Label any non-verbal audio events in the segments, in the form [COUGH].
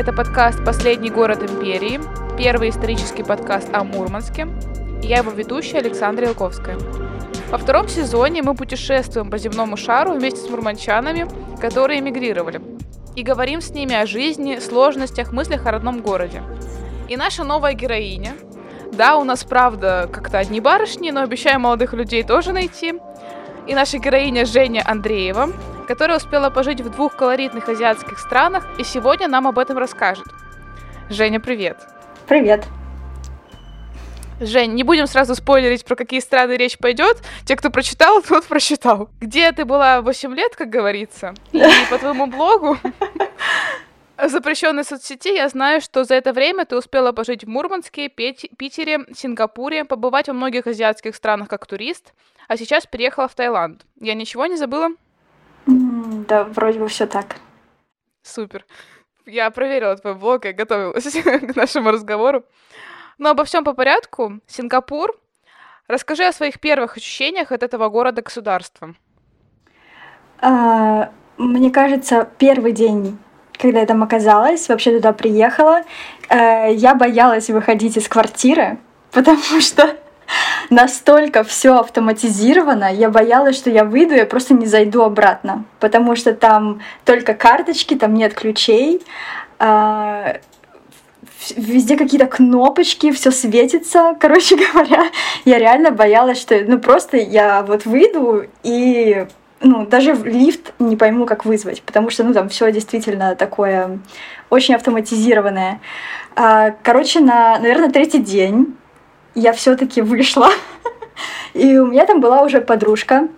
Это подкаст «Последний город империи», первый исторический подкаст о Мурманске. Я его ведущая Александра Илковская. Во втором сезоне мы путешествуем по земному шару вместе с мурманчанами, которые эмигрировали, и говорим с ними о жизни, сложностях, мыслях о родном городе. И наша новая героиня, да, у нас правда как-то одни барышни, но обещаю молодых людей тоже найти. И наша героиня Женя Андреева, которая успела пожить в двух колоритных азиатских странах и сегодня нам об этом расскажет. Женя, привет. Привет. Жень, не будем сразу спойлерить, про какие страны речь пойдет. Те, кто прочитал, [LAUGHS] тот прочитал. Где ты была 8 лет, как говорится? И [LAUGHS] по твоему блогу в [LAUGHS] запрещенной соцсети я знаю, что за это время ты успела пожить в Мурманске, Питере, Сингапуре, побывать во многих азиатских странах как турист, а сейчас переехала в Таиланд. Я ничего не забыла? Да, вроде бы все так. Супер. Я проверила твой блог и готовилась [LAUGHS] к нашему разговору. Но обо всем по порядку. Сингапур. Расскажи о своих первых ощущениях от этого города-государства. А, мне кажется, первый день, когда я там оказалась, вообще туда приехала, э, я боялась выходить из квартиры, [LAUGHS] потому что настолько все автоматизировано, я боялась, что я выйду, я просто не зайду обратно, потому что там только карточки, там нет ключей, а, везде какие-то кнопочки, все светится. Короче [LAUGHS] говоря, я реально боялась, что ну просто я вот выйду и ну, даже лифт не пойму, как вызвать, потому что, ну, там все действительно такое очень автоматизированное. А, короче, на, наверное, третий день я все-таки вышла. [LAUGHS] И у меня там была уже подружка.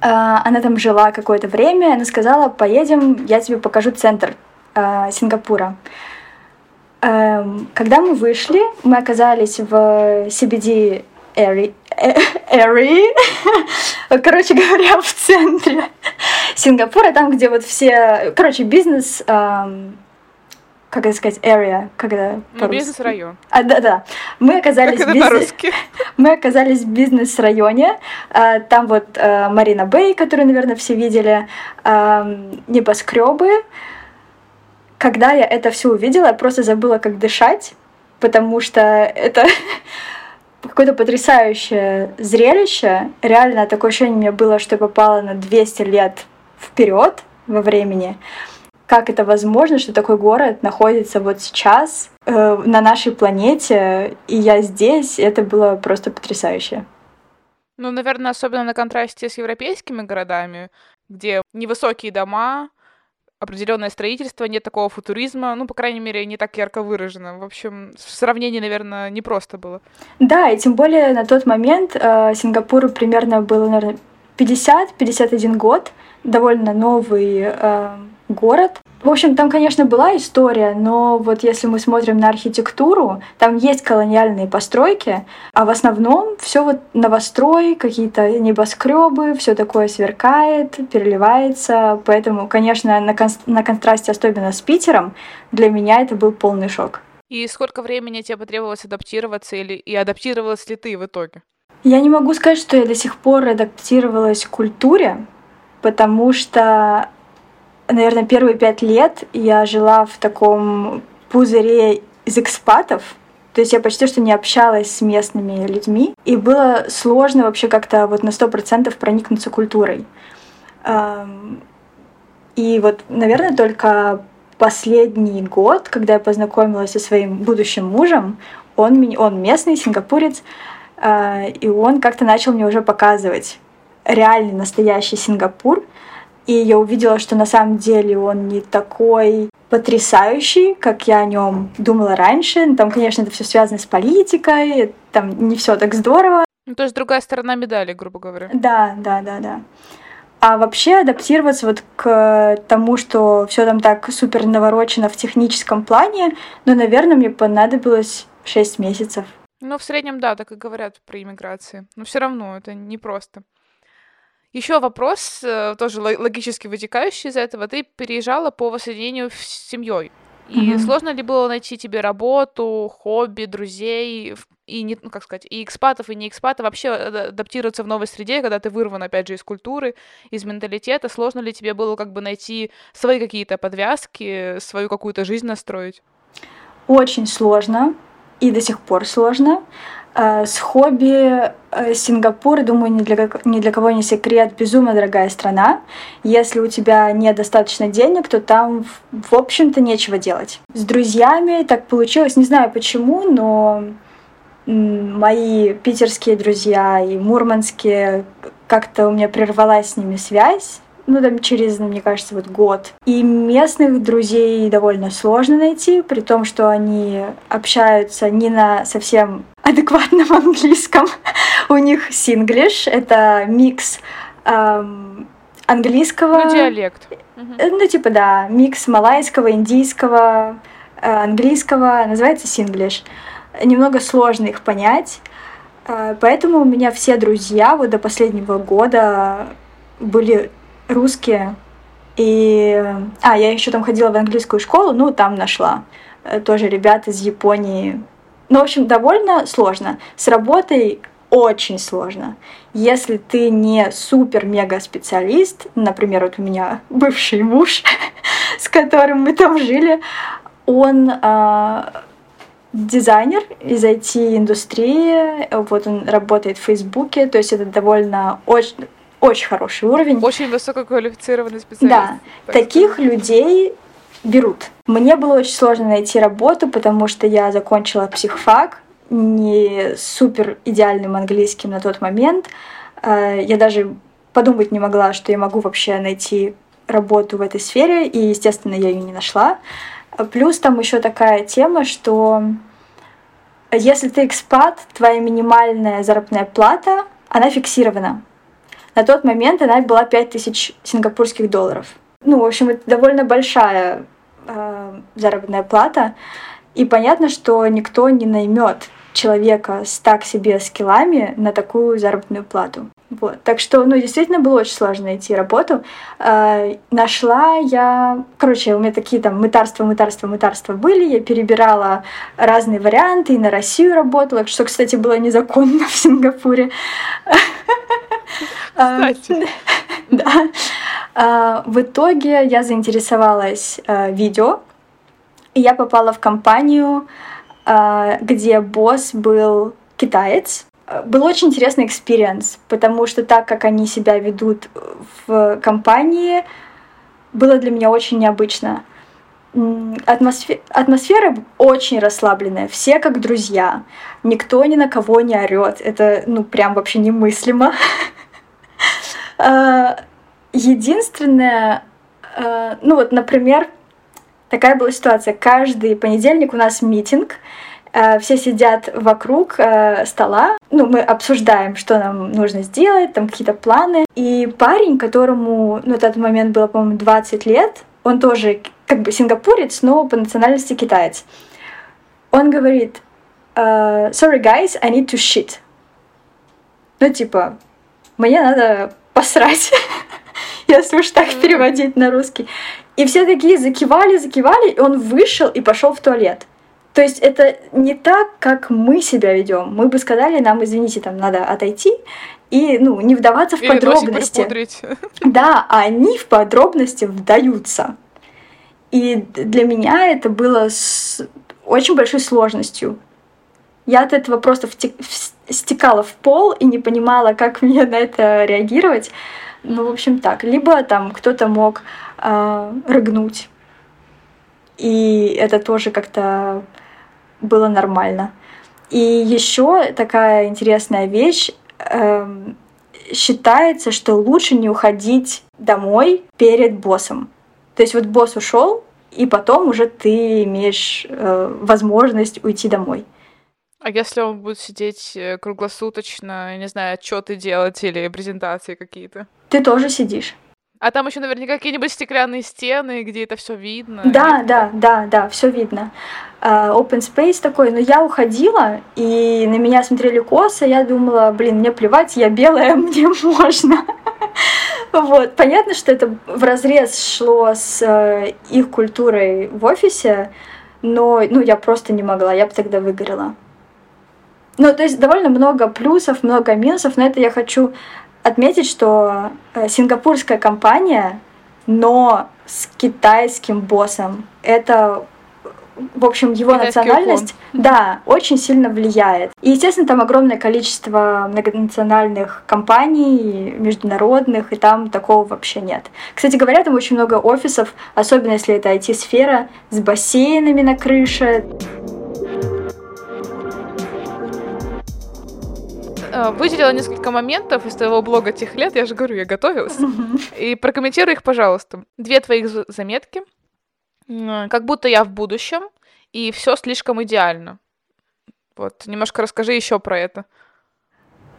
А, она там жила какое-то время. Она сказала, поедем, я тебе покажу центр а, Сингапура. Эм, когда мы вышли, мы оказались в CBD area, area. короче говоря, в центре Сингапура, там, где вот все, короче, бизнес, эм, как это сказать, area, это ну, Бизнес-район. А, да-да. Мы оказались, как это бизнес... [LAUGHS] Мы оказались в бизнес-районе. А, там вот а, Марина Бэй, которую, наверное, все видели, а, небоскребы. Когда я это все увидела, я просто забыла, как дышать, потому что это [LAUGHS] какое-то потрясающее зрелище. Реально такое ощущение у меня было, что я попала на 200 лет вперед во времени как это возможно, что такой город находится вот сейчас э, на нашей планете, и я здесь, это было просто потрясающе. Ну, наверное, особенно на контрасте с европейскими городами, где невысокие дома, определенное строительство, нет такого футуризма, ну, по крайней мере, не так ярко выражено. В общем, в сравнении, наверное, непросто было. Да, и тем более на тот момент э, Сингапуру примерно было, наверное, 50-51 год, довольно новый э, город. В общем, там, конечно, была история, но вот если мы смотрим на архитектуру, там есть колониальные постройки, а в основном все вот новострой, какие-то небоскребы, все такое сверкает, переливается. Поэтому, конечно, на, кон- на контрасте, особенно с Питером, для меня это был полный шок. И сколько времени тебе потребовалось адаптироваться или и адаптировалась ли ты в итоге? Я не могу сказать, что я до сих пор адаптировалась к культуре, потому что наверное, первые пять лет я жила в таком пузыре из экспатов, то есть я почти что не общалась с местными людьми, и было сложно вообще как-то вот на сто процентов проникнуться культурой. И вот, наверное, только последний год, когда я познакомилась со своим будущим мужем, он, он местный, сингапурец, а, и он как-то начал мне уже показывать реальный, настоящий Сингапур, и я увидела, что на самом деле он не такой потрясающий, как я о нем думала раньше. Там, конечно, это все связано с политикой, там не все так здорово. Ну, то есть другая сторона медали, грубо говоря. Да, да, да, да. А вообще адаптироваться вот к тому, что все там так супер наворочено в техническом плане, ну, наверное, мне понадобилось 6 месяцев. Ну, в среднем, да, так и говорят при иммиграции. Но все равно это непросто. Еще вопрос, э, тоже логически вытекающий из этого. Ты переезжала по воссоединению с семьей. И mm-hmm. сложно ли было найти тебе работу, хобби, друзей? И не, ну, как сказать, и экспатов, и не экспатов вообще э, адаптироваться в новой среде, когда ты вырван, опять же, из культуры, из менталитета. Сложно ли тебе было как бы найти свои какие-то подвязки, свою какую-то жизнь настроить? Очень сложно, и до сих пор сложно. Э, с хобби э, Сингапур, думаю, ни для, ни для кого не секрет, безумно дорогая страна. Если у тебя нет достаточно денег, то там, в общем-то, нечего делать. С друзьями так получилось, не знаю почему, но мои питерские друзья и мурманские, как-то у меня прервалась с ними связь ну, там, через, мне кажется, вот год. И местных друзей довольно сложно найти, при том, что они общаются не на совсем адекватном английском. У них синглиш — это микс эм, английского... Ну, диалект. Э, ну, типа, да, микс малайского, индийского, э, английского, называется синглиш. Немного сложно их понять, э, поэтому у меня все друзья вот до последнего года были русские. И... А, я еще там ходила в английскую школу, ну, там нашла. Тоже ребят из Японии. Ну, в общем, довольно сложно. С работой очень сложно. Если ты не супер-мега специалист, например, вот у меня [LAUGHS] бывший муж, с которым мы там жили, он э, дизайнер из IT-индустрии, вот он работает в Фейсбуке, то есть это довольно очень очень хороший уровень. Очень высококвалифицированный специалист. Да, таких сказать. людей берут. Мне было очень сложно найти работу, потому что я закончила психфак, не супер идеальным английским на тот момент. Э, я даже подумать не могла, что я могу вообще найти работу в этой сфере, и, естественно, я ее не нашла. Плюс там еще такая тема, что если ты экспат, твоя минимальная заработная плата, она фиксирована. На тот момент она была 5000 сингапурских долларов. Ну, в общем, это довольно большая э, заработная плата. И понятно, что никто не наймет человека с так себе скиллами на такую заработную плату. Вот. Так что, ну, действительно было очень сложно найти работу. Э, нашла я... Короче, у меня такие там мытарства, мытарства, мытарства были. Я перебирала разные варианты и на Россию работала, что, кстати, было незаконно [LAUGHS] в Сингапуре. Кстати. [LAUGHS] Да. А, в итоге я заинтересовалась а, видео, и я попала в компанию, а, где босс был китаец. Был очень интересный experience, потому что так, как они себя ведут в компании, было для меня очень необычно. Атмосфера, атмосфера очень расслабленная, все как друзья, никто ни на кого не орет, это ну прям вообще немыслимо. [LAUGHS] Единственное, а, ну вот, например, такая была ситуация. Каждый понедельник у нас митинг, а, все сидят вокруг стола, ну, мы обсуждаем, что нам нужно сделать, там какие-то планы. И парень, которому, ну, в тот момент было, по-моему, 20 лет, он тоже как бы сингапурец, но по национальности китаец. Он говорит, sorry guys, I need to shit. Ну, типа, мне надо посрать, [LAUGHS] если уж так переводить на русский. И все такие закивали, закивали, и он вышел и пошел в туалет. То есть это не так, как мы себя ведем. Мы бы сказали, нам, извините, там надо отойти и ну, не вдаваться в Или подробности. [LAUGHS] Да, а они в подробности вдаются. И для меня это было с очень большой сложностью. Я от этого просто втек... стекала в пол и не понимала, как мне на это реагировать. Ну, в общем, так. Либо там кто-то мог э, рыгнуть. И это тоже как-то было нормально. И еще такая интересная вещь. Э, считается, что лучше не уходить домой перед боссом. То есть вот босс ушел, и потом уже ты имеешь э, возможность уйти домой. А если он будет сидеть э, круглосуточно, не знаю, отчеты делать или презентации какие-то? Ты тоже сидишь. А там еще наверняка какие-нибудь стеклянные стены, где это все видно. Да, Нет? да, да, да, все видно. Uh, open space такой, но я уходила, и на меня смотрели косо, я думала, блин, мне плевать, я белая, [LAUGHS] мне можно. вот, понятно, что это в разрез шло с uh, их культурой в офисе, но ну, я просто не могла, я бы тогда выгорела. Ну, то есть довольно много плюсов, много минусов, но это я хочу отметить, что э, сингапурская компания, но с китайским боссом. Это в общем, его Китайский национальность, уклон. да, очень сильно влияет. И, естественно, там огромное количество многонациональных компаний, международных, и там такого вообще нет. Кстати говоря, там очень много офисов, особенно если это IT-сфера, с бассейнами на крыше. Выделила несколько моментов из твоего блога тех лет. Я же говорю, я готовилась. И прокомментируй их, пожалуйста. Две твоих заметки как будто я в будущем, и все слишком идеально. Вот, немножко расскажи еще про это.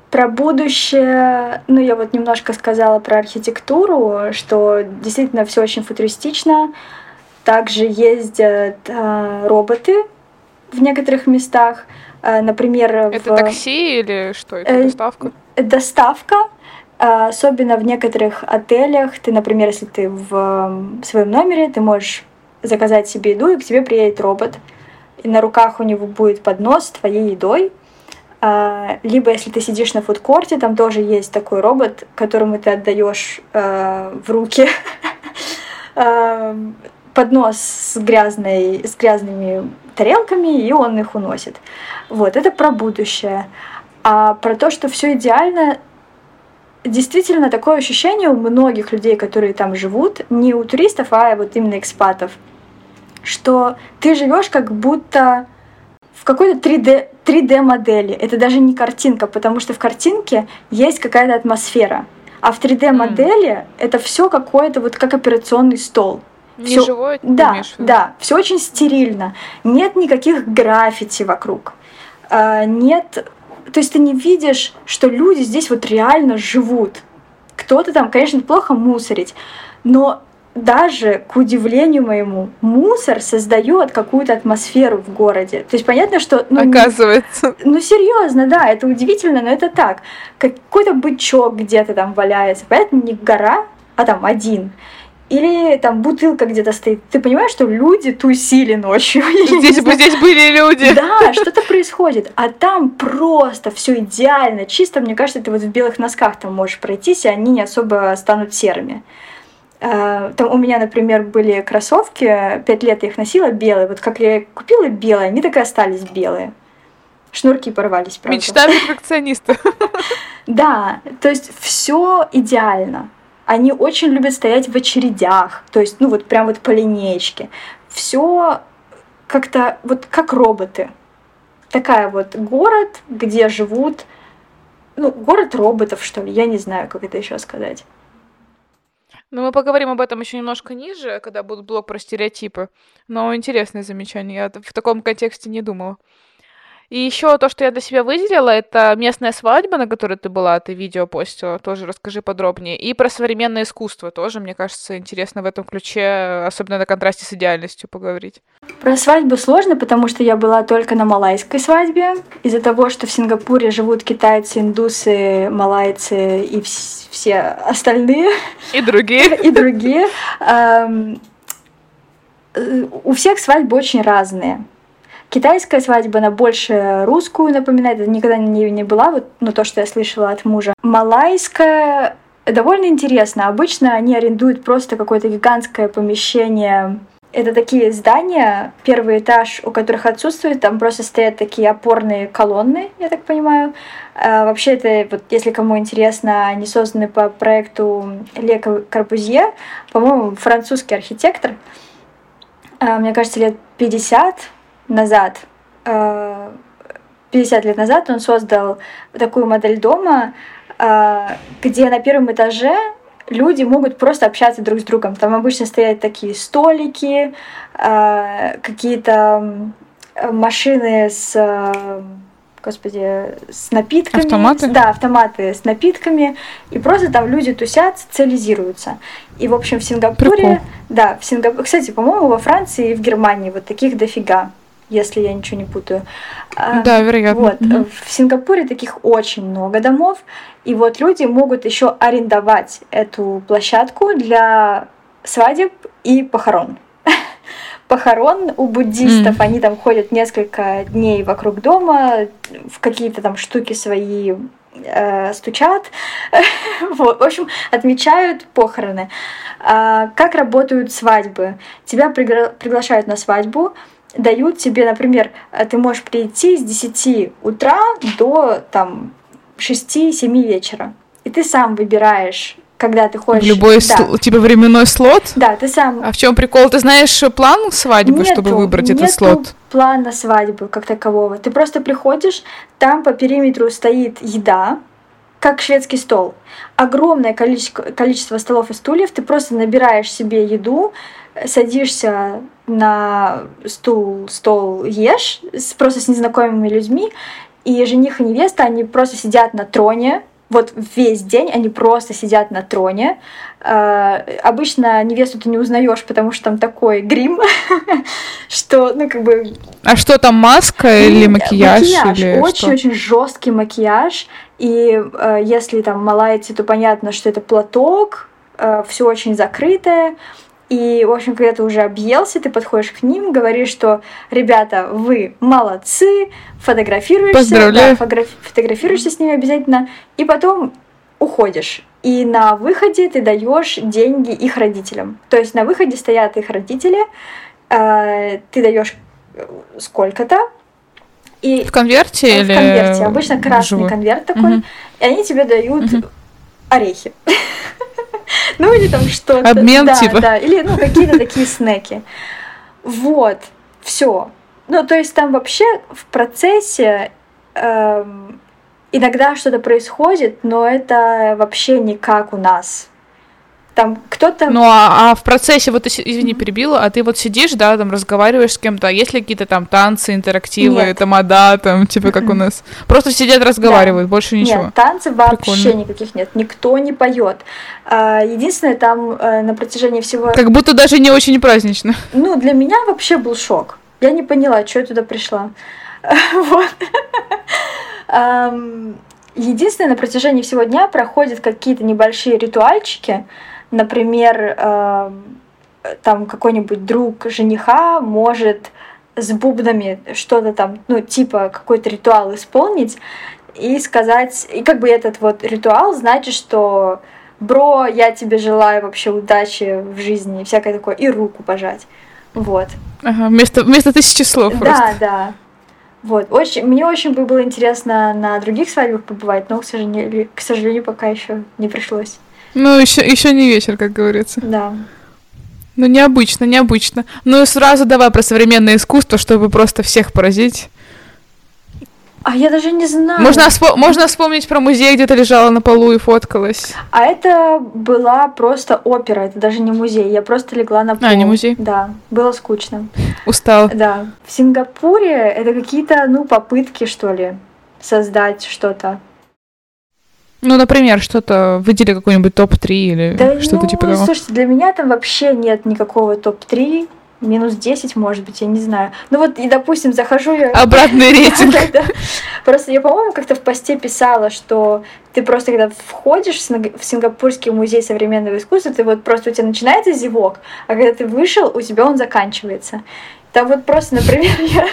Про будущее, ну я вот немножко сказала про архитектуру, что действительно все очень футуристично. Также ездят э, роботы в некоторых местах, э, например. Это в... такси или что? Это э, доставка? Доставка. Э, особенно в некоторых отелях, ты, например, если ты в своем номере, ты можешь заказать себе еду, и к тебе приедет робот, и на руках у него будет поднос с твоей едой. Либо если ты сидишь на фудкорте, там тоже есть такой робот, которому ты отдаешь э, в руки [LAUGHS] э, поднос с, грязной, с грязными тарелками, и он их уносит. Вот, это про будущее. А про то, что все идеально, действительно такое ощущение у многих людей, которые там живут, не у туристов, а вот именно экспатов – что ты живешь как будто в какой-то 3D, 3D модели. Это даже не картинка, потому что в картинке есть какая-то атмосфера. А в 3D модели mm. это все какое-то вот как операционный стол. Не всё, живое, да, да, все очень стерильно. Нет никаких граффити вокруг. А, нет, то есть ты не видишь, что люди здесь вот реально живут. Кто-то там, конечно, плохо мусорить, но даже, к удивлению моему, мусор создает какую-то атмосферу в городе. То есть понятно, что... Ну, Оказывается. Ну, серьезно, да, это удивительно, но это так. Какой-то бычок где-то там валяется. Понятно, не гора, а там один. Или там бутылка где-то стоит. Ты понимаешь, что люди тусили ночью. [LAUGHS] Здесь здесь были люди. Да, что-то происходит. А там просто все идеально, чисто. Мне кажется, ты вот в белых носках там можешь пройтись, и они не особо станут серыми. Э, там у меня, например, были кроссовки, пять лет я их носила белые. Вот как я купила белые, они так и остались белые. Шнурки порвались, правда. Мечта перфекциониста. [LAUGHS] Да, то есть все идеально. Они очень любят стоять в очередях, то есть, ну вот прям вот по линеечке. Все как-то вот как роботы. Такая вот город, где живут, ну, город роботов, что ли, я не знаю, как это еще сказать. Ну, мы поговорим об этом еще немножко ниже, когда будет блок про стереотипы. Но интересное замечание. Я в таком контексте не думала. И еще то, что я для себя выделила, это местная свадьба, на которой ты была, ты видео постила, тоже расскажи подробнее. И про современное искусство тоже, мне кажется, интересно в этом ключе, особенно на контрасте с идеальностью поговорить. Про свадьбу сложно, потому что я была только на малайской свадьбе. Из-за того, что в Сингапуре живут китайцы, индусы, малайцы и все остальные. И другие. [LAUGHS] И другие. Эм, э, у всех свадьбы очень разные. Китайская свадьба, она больше русскую напоминает, никогда не, не была, вот, ну, то, что я слышала от мужа. Малайская довольно интересно. Обычно они арендуют просто какое-то гигантское помещение. Это такие здания, первый этаж, у которых отсутствует, там просто стоят такие опорные колонны, я так понимаю. А, вообще это, вот, если кому интересно, они созданы по проекту Ле Корбузье, по-моему, французский архитектор. А, мне кажется, лет 50 назад, 50 э, лет назад он создал такую модель дома, э, где на первом этаже люди могут просто общаться друг с другом. Там обычно стоят такие столики, э, какие-то машины с господи, с напитками. Автоматы? Да, автоматы с напитками. И просто там люди тусят, социализируются. И, в общем, в Сингапуре... Прикол. Да, в Сингапуре... Кстати, по-моему, во Франции и в Германии вот таких дофига если я ничего не путаю. А, да, вероятно. Вот. В Сингапуре таких очень много домов, и вот люди могут еще арендовать эту площадку для свадеб и похорон. [LAUGHS] похорон у буддистов. Mm. Они там ходят несколько дней вокруг дома, в какие-то там штуки свои э, стучат. [LAUGHS] вот, в общем, отмечают похороны. А, как работают свадьбы? Тебя пригла- приглашают на свадьбу, дают тебе, например, ты можешь прийти с 10 утра до там 6-7 вечера. И ты сам выбираешь когда ты хочешь... Любой, да. сл- типа временной слот? Да, ты сам... А в чем прикол? Ты знаешь план свадьбы, нету, чтобы выбрать нету этот слот? плана свадьбы как такового. Ты просто приходишь, там по периметру стоит еда, как шведский стол. Огромное количество, количество столов и стульев. Ты просто набираешь себе еду, садишься на стул, стол, ешь, просто с незнакомыми людьми, и жених и невеста, они просто сидят на троне, вот весь день они просто сидят на троне. Э, обычно невесту ты не узнаешь, потому что там такой грим, [LAUGHS] что, ну, как бы... А что там, маска или макияж? Макияж, очень-очень жесткий макияж. И э, если там малайцы, то понятно, что это платок, э, все очень закрытое. И, в общем, когда ты уже объелся, ты подходишь к ним, говоришь, что ребята, вы молодцы, фотографируешься, да, фотографируешься с ними обязательно, и потом уходишь. И на выходе ты даешь деньги их родителям. То есть на выходе стоят их родители, э, ты даешь э, сколько-то. И в конверте в или в конверте. Обычно красный живой? конверт такой. Угу. И они тебе дают угу. орехи. [LAUGHS] [LAUGHS] Ну или там что-то. Обмен да, типа. Да, или ну какие-то такие снеки. Вот, все. Ну то есть там вообще в процессе эм, иногда что-то происходит, но это вообще не как у нас там кто-то... Ну, а, а в процессе, вот, извини, перебила, а ты вот сидишь, да, там разговариваешь с кем-то, а есть ли какие-то там танцы, интерактивы, Нет. тамада, там, типа как у нас? Просто сидят, разговаривают, да. больше ничего? Нет, танцев вообще Прикольно. никаких нет, никто не поет. А, единственное, там э, на протяжении всего... Как будто даже не очень празднично. Ну, для меня вообще был шок. Я не поняла, что я туда пришла. [LAUGHS] Вот. Единственное, на протяжении всего дня проходят какие-то небольшие ритуальчики, Например, э, там какой-нибудь друг жениха может с бубнами что-то там, ну, типа какой-то ритуал исполнить и сказать, и как бы этот вот ритуал значит, что бро, я тебе желаю вообще удачи в жизни, всякое такое, и руку пожать. Вот. Ага, вместо, вместо тысячи слов да, просто. Да, да. Вот. Очень, мне очень бы было интересно на других свадьбах побывать, но, к сожалению, к сожалению пока еще не пришлось. Ну, еще, еще не вечер, как говорится. Да. Ну, необычно, необычно. Ну и сразу давай про современное искусство, чтобы просто всех поразить. А я даже не знаю. Можно, вспо- можно вспомнить про музей, где ты лежала на полу и фоткалась. А это была просто опера, это даже не музей. Я просто легла на пол. А, не музей? Да, было скучно. Устала. Да. В Сингапуре это какие-то, ну, попытки, что ли, создать что-то. Ну, например, что-то выдели какой-нибудь топ-3 или да, что-то ну, типа того. Слушайте, для меня там вообще нет никакого топ-3. Минус 10, может быть, я не знаю. Ну вот, и, допустим, захожу я... [LAUGHS] Обратный [LAUGHS] рейтинг. Просто я, по-моему, как-то в посте писала, что ты просто, когда входишь в Сингапурский музей современного искусства, ты вот просто у тебя начинается зевок, а когда ты вышел, у тебя он заканчивается. Там вот просто, например, [LAUGHS] я,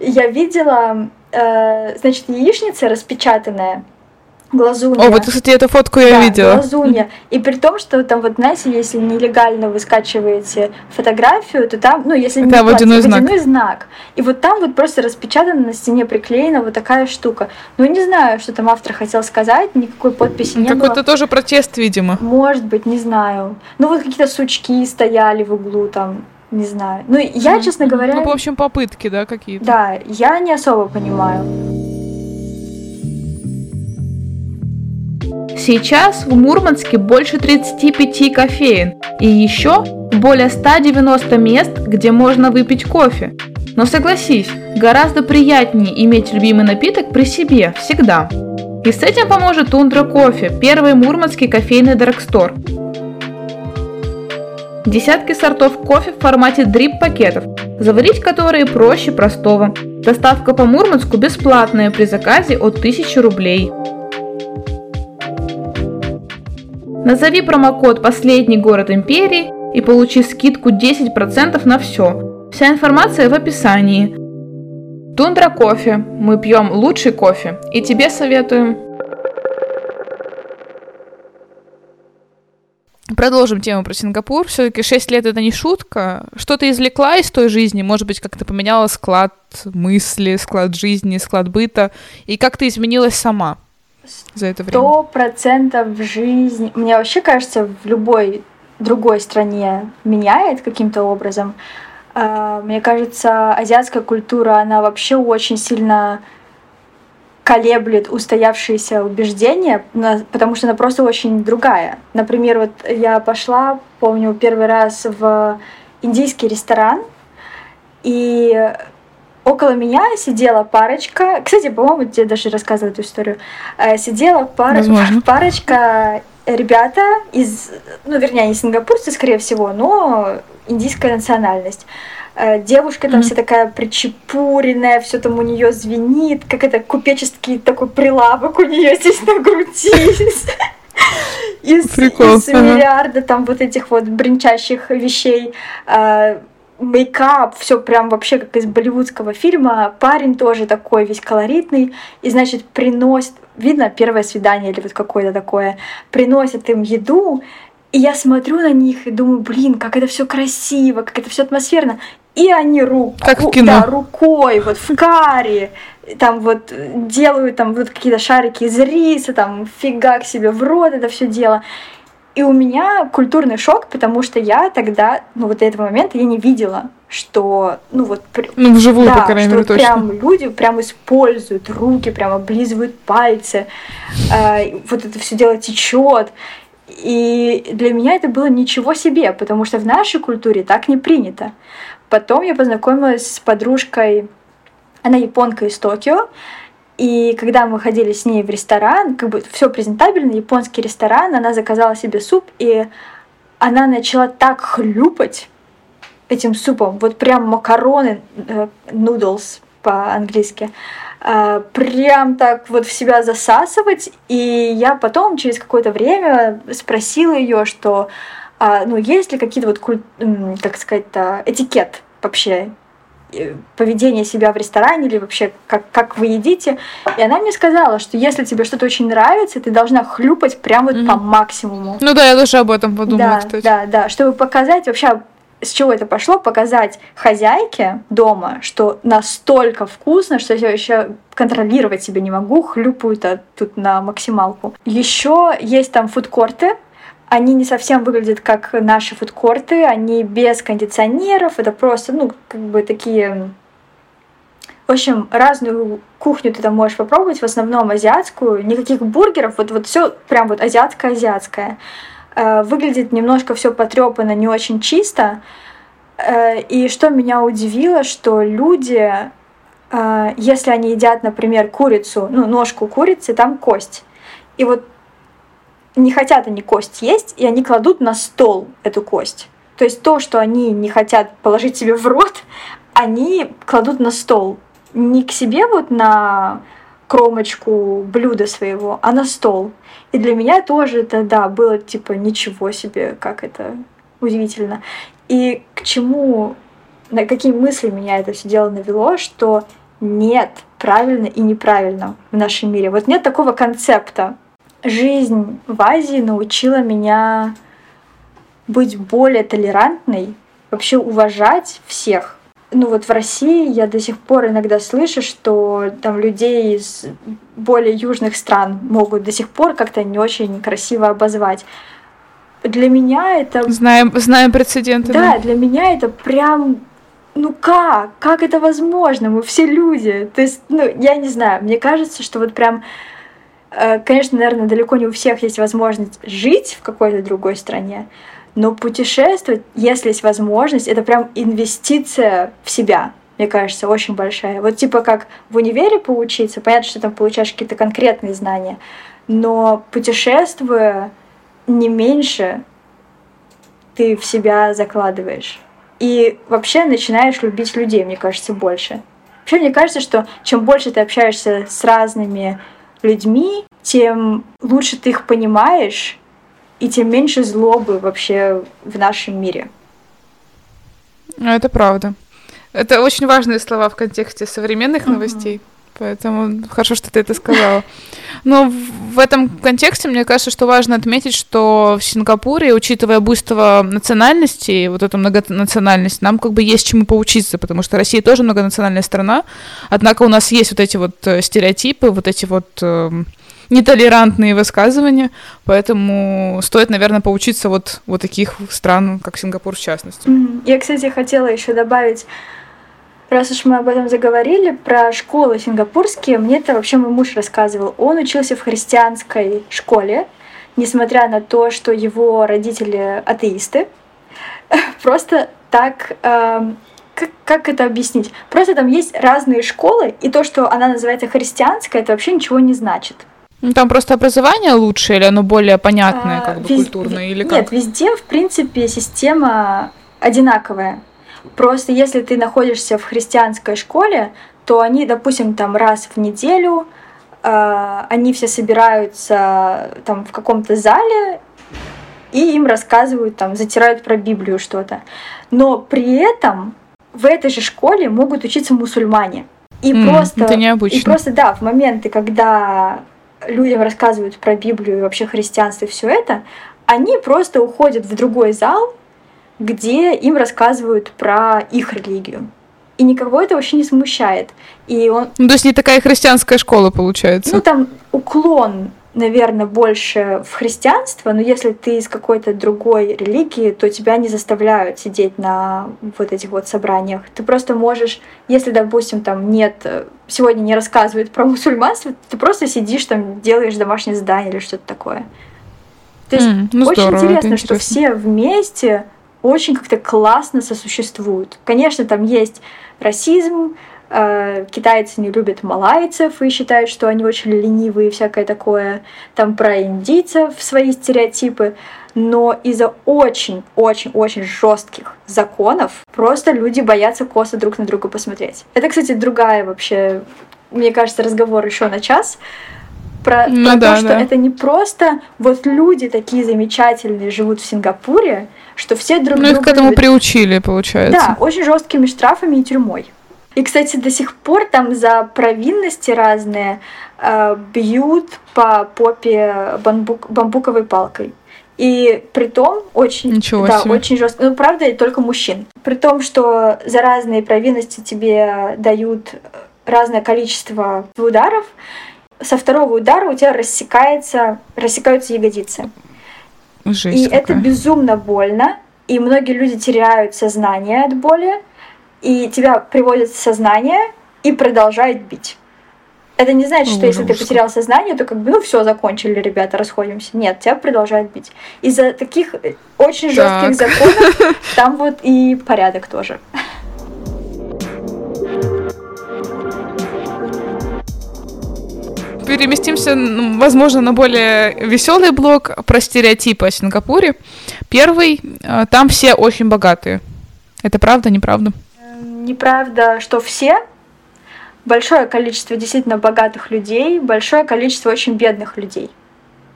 я видела, э, значит, яичница распечатанная, глазунья. О, вот, кстати, эту фотку я да, видела. глазунья. [LAUGHS] И при том, что там вот, знаете, если нелегально вы скачиваете фотографию, то там, ну, если не да, водяной, знак. водяной знак. И вот там вот просто распечатана на стене приклеена вот такая штука. Ну, не знаю, что там автор хотел сказать, никакой подписи не Какой-то тоже протест, видимо. Может быть, не знаю. Ну, вот какие-то сучки стояли в углу там, не знаю. Ну, я, честно говоря... Ну, в общем, попытки, да, какие-то. Да, я не особо понимаю. Сейчас в Мурманске больше 35 кофеин и еще более 190 мест, где можно выпить кофе. Но согласись, гораздо приятнее иметь любимый напиток при себе всегда. И с этим поможет Тундра Кофе, первый мурманский кофейный драгстор. Десятки сортов кофе в формате дрип-пакетов, заварить которые проще простого. Доставка по Мурманску бесплатная при заказе от 1000 рублей. Назови промокод «Последний город империи» и получи скидку 10% на все. Вся информация в описании. Тундра кофе. Мы пьем лучший кофе. И тебе советуем. Продолжим тему про Сингапур. Все-таки 6 лет это не шутка. Что ты извлекла из той жизни? Может быть, как-то поменяла склад мысли, склад жизни, склад быта? И как ты изменилась сама за это время? Сто процентов жизнь. Мне вообще кажется, в любой другой стране меняет каким-то образом. А, мне кажется, азиатская культура, она вообще очень сильно колеблет устоявшиеся убеждения, потому что она просто очень другая. Например, вот я пошла, помню, первый раз в индийский ресторан, и около меня сидела парочка. Кстати, по-моему, тебе даже рассказывала эту историю. Э, сидела пара... [LAUGHS] парочка ребята из, ну, вернее, не сингапурцы, скорее всего, но индийская национальность. Э, девушка там mm-hmm. вся такая причепуренная, все там у нее звенит, как это купеческий такой прилавок у нее здесь на груди. Из, Прикол. из миллиарда там вот этих вот бренчащих вещей. Э, мейкап, все прям вообще как из болливудского фильма. Парень тоже такой весь колоритный. И, значит, приносит, видно, первое свидание или вот какое-то такое, приносит им еду. И я смотрю на них и думаю, блин, как это все красиво, как это все атмосферно и они руку, как в кино. Да, рукой, вот в каре, там вот делают там вот какие-то шарики из риса, там фига к себе в рот это все дело. И у меня культурный шок, потому что я тогда, ну вот до этого момента я не видела, что, ну вот... Ну, вживую, да, по крайней мере, точно. прям люди прям используют руки, прям облизывают пальцы, э, вот это все дело течет. И для меня это было ничего себе, потому что в нашей культуре так не принято. Потом я познакомилась с подружкой, она японка из Токио, и когда мы ходили с ней в ресторан, как бы все презентабельно, японский ресторан, она заказала себе суп, и она начала так хлюпать этим супом, вот прям макароны, э, noodles по-английски, э, прям так вот в себя засасывать. И я потом, через какое-то время, спросила ее, что а, ну, есть ли какие-то вот, как сказать-то, этикет вообще? э, поведение себя в ресторане или вообще как, как вы едите. И она мне сказала, что если тебе что-то очень нравится, ты должна хлюпать прямо вот mm-hmm. по максимуму. Ну да, я тоже об этом подумала, да, кстати. Да, да, чтобы показать вообще с чего это пошло, показать хозяйке дома, что настолько вкусно, что я еще контролировать себя не могу, хлюпаю-то тут на максималку. Еще есть там фудкорты, они не совсем выглядят как наши фудкорты, они без кондиционеров, это просто, ну, как бы такие... В общем, разную кухню ты там можешь попробовать, в основном азиатскую, никаких бургеров, вот, вот все прям вот азиатское-азиатское. Э, выглядит немножко все потрепано, не очень чисто. Э, и что меня удивило, что люди, э, если они едят, например, курицу, ну, ножку курицы, там кость. И вот не хотят они кость есть, и они кладут на стол эту кость. То есть то, что они не хотят положить себе в рот, они кладут на стол. Не к себе вот на кромочку блюда своего, а на стол. И для меня тоже это, да, было типа ничего себе, как это удивительно. И к чему, на какие мысли меня это все дело навело, что нет правильно и неправильно в нашем мире. Вот нет такого концепта жизнь в Азии научила меня быть более толерантной, вообще уважать всех. Ну вот в России я до сих пор иногда слышу, что там людей из более южных стран могут до сих пор как-то не очень красиво обозвать. Для меня это... Знаем, знаем прецеденты. Да, да, для меня это прям ну как? Как это возможно? Мы все люди. То есть, ну, я не знаю, мне кажется, что вот прям конечно, наверное, далеко не у всех есть возможность жить в какой-то другой стране, но путешествовать, если есть возможность, это прям инвестиция в себя, мне кажется, очень большая. Вот типа как в универе поучиться, понятно, что там получаешь какие-то конкретные знания, но путешествуя не меньше, ты в себя закладываешь. И вообще начинаешь любить людей, мне кажется, больше. Вообще, мне кажется, что чем больше ты общаешься с разными людьми, тем лучше ты их понимаешь, и тем меньше злобы вообще в нашем мире. Ну, это правда. Это очень важные слова в контексте современных новостей. Поэтому хорошо, что ты это сказала. Но в этом контексте мне кажется, что важно отметить, что в Сингапуре, учитывая буйство национальностей, вот эту многонациональность, нам как бы есть чему поучиться, потому что Россия тоже многонациональная страна, однако у нас есть вот эти вот э, стереотипы, вот эти вот э, нетолерантные высказывания, поэтому стоит, наверное, поучиться вот, вот таких стран, как Сингапур в частности. Я, кстати, хотела еще добавить Раз уж мы об этом заговорили, про школы сингапурские, мне это вообще мой муж рассказывал. Он учился в христианской школе, несмотря на то, что его родители атеисты. [LAUGHS] Просто так, э, как, как это объяснить? Просто там есть разные школы, и то, что она называется христианской, это вообще ничего не значит. Ну, там просто образование лучше, или оно более понятное, а, как бы вез... культурное, или как? Нет, везде, в принципе, система одинаковая. Просто если ты находишься в христианской школе, то они, допустим, там раз в неделю, э, они все собираются там в каком-то зале и им рассказывают, там, затирают про Библию что-то. Но при этом в этой же школе могут учиться мусульмане. И mm, просто, это необычно. и просто, да, в моменты, когда людям рассказывают про Библию и вообще христианство и все это, они просто уходят в другой зал, где им рассказывают про их религию. И никого это вообще не смущает. И он... Ну, то есть не такая христианская школа получается. Ну, там уклон, наверное, больше в христианство, но если ты из какой-то другой религии, то тебя не заставляют сидеть на вот этих вот собраниях. Ты просто можешь, если, допустим, там нет, сегодня не рассказывают про мусульманство, ты просто сидишь там, делаешь домашнее задание или что-то такое. То есть mm, ну, очень здорово, интересно, интересно, что все вместе очень как-то классно сосуществуют. Конечно, там есть расизм, э, китайцы не любят малайцев и считают, что они очень ленивые и всякое такое. Там про индийцев свои стереотипы. Но из-за очень-очень-очень жестких законов просто люди боятся косо друг на друга посмотреть. Это, кстати, другая вообще, мне кажется, разговор еще на час про, ну, про да, то, что да. это не просто вот люди такие замечательные живут в Сингапуре, что все друг Ну, их к этому любят. приучили, получается. Да, очень жесткими штрафами и тюрьмой. И, кстати, до сих пор там за провинности разные э, бьют по попе бамбук, бамбуковой палкой. И при том очень, Ничего да, себе. очень жестко. Ну, правда, только мужчин. При том, что за разные провинности тебе дают разное количество ударов, со второго удара у тебя рассекается, рассекаются ягодицы. Жесть и какая. это безумно больно, и многие люди теряют сознание от боли, и тебя приводят в сознание и продолжают бить. Это не значит, что если ты потерял сознание, то как бы, ну все, закончили, ребята, расходимся. Нет, тебя продолжают бить. Из-за таких э, очень жестких законов [LAUGHS] там вот и порядок тоже. Переместимся, возможно, на более веселый блок про стереотипы о Сингапуре. Первый, э, там все очень богатые. Это правда, неправда? Неправда, что все. Большое количество действительно богатых людей, большое количество очень бедных людей.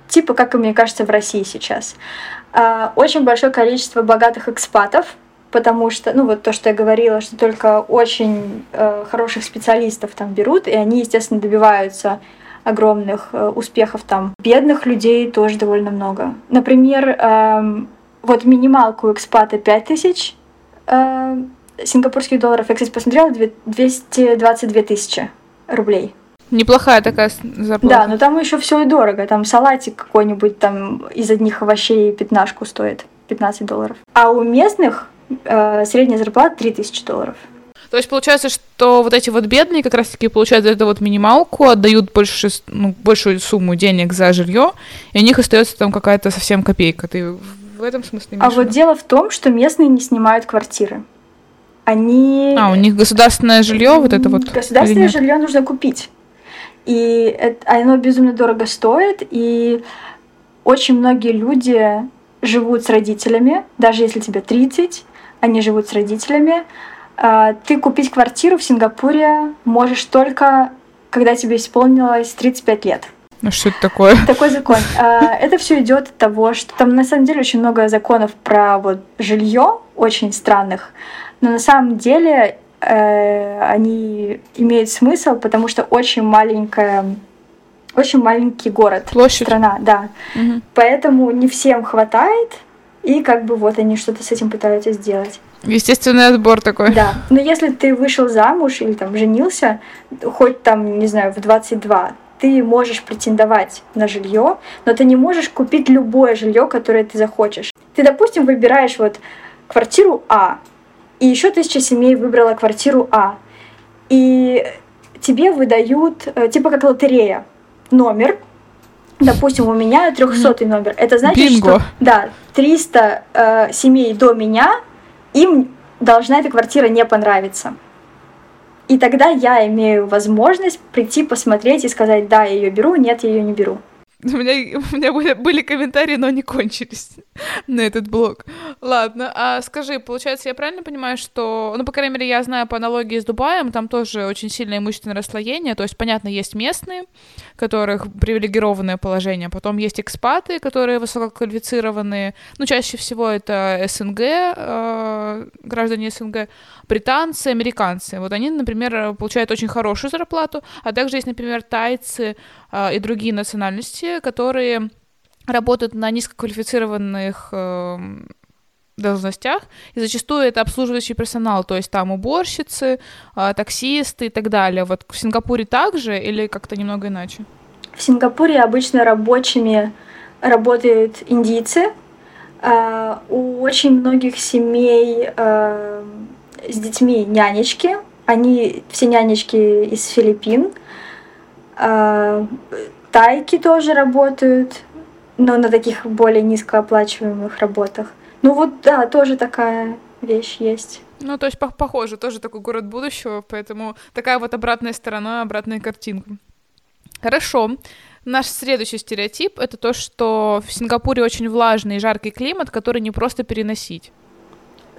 Типа, как, мне кажется, в России сейчас. А, очень большое количество богатых экспатов, потому что, ну вот то, что я говорила, что только очень э, хороших специалистов там берут, и они, естественно, добиваются огромных э, успехов там. Бедных людей тоже довольно много. Например, э, вот минималку экспата 5000 э, сингапурских долларов. Я, кстати, посмотрела, 222 тысячи рублей. Неплохая такая зарплата. Да, но там еще все и дорого. Там салатик какой-нибудь там из одних овощей пятнашку стоит 15 долларов. А у местных э, средняя зарплата 3000 долларов. То есть получается, что вот эти вот бедные как раз-таки получают эту вот минималку, отдают больше, ну, большую сумму денег за жилье, и у них остается там какая-то совсем копейка. Ты в этом смысле А вот дело в том, что местные не снимают квартиры. Они... А, у них государственное жилье, вот это вот. Государственное жилье нужно купить. И это, оно безумно дорого стоит, и очень многие люди живут с родителями, даже если тебе 30, они живут с родителями, а, ты купить квартиру в Сингапуре можешь только, когда тебе исполнилось 35 лет. Ну что это такое? Такой закон. А, это все идет от того, что там на самом деле очень много законов про вот жилье, очень странных, но на самом деле э, они имеют смысл, потому что очень маленькая очень маленький город, Площадь. страна, да. Угу. Поэтому не всем хватает, и как бы вот они что-то с этим пытаются сделать. Естественный отбор такой. Да. Но если ты вышел замуж или там женился, хоть там, не знаю, в 22, ты можешь претендовать на жилье, но ты не можешь купить любое жилье, которое ты захочешь. Ты, допустим, выбираешь вот квартиру А, и еще тысяча семей выбрала квартиру А, и тебе выдают, э, типа как лотерея, номер, допустим, у меня 300 номер. Это значит, Бинго. что да, 300 э, семей до меня, им должна эта квартира не понравиться. И тогда я имею возможность прийти посмотреть и сказать, да, я ее беру, нет, я ее не беру. [LAUGHS] У меня, у меня были, были комментарии, но они кончились [LAUGHS] на этот блог. Ладно, а скажи, получается, я правильно понимаю, что, ну, по крайней мере, я знаю по аналогии с Дубаем, там тоже очень сильное имущественное расслоение, то есть, понятно, есть местные, которых привилегированное положение, потом есть экспаты, которые высококвалифицированные, ну, чаще всего это СНГ, э, граждане СНГ, британцы, американцы. Вот они, например, получают очень хорошую зарплату, а также есть, например, тайцы э, и другие национальности, которые работают на низкоквалифицированных э, должностях, и зачастую это обслуживающий персонал, то есть там уборщицы, э, таксисты и так далее. Вот в Сингапуре также или как-то немного иначе? В Сингапуре обычно рабочими работают индийцы. Э, у очень многих семей э, с детьми нянечки. Они все нянечки из Филиппин. Э, тайки тоже работают, но на таких более низкооплачиваемых работах. Ну вот, да, тоже такая вещь есть. Ну, то есть по похоже, тоже такой город будущего, поэтому такая вот обратная сторона, обратная картинка. Хорошо. Наш следующий стереотип — это то, что в Сингапуре очень влажный и жаркий климат, который не просто переносить.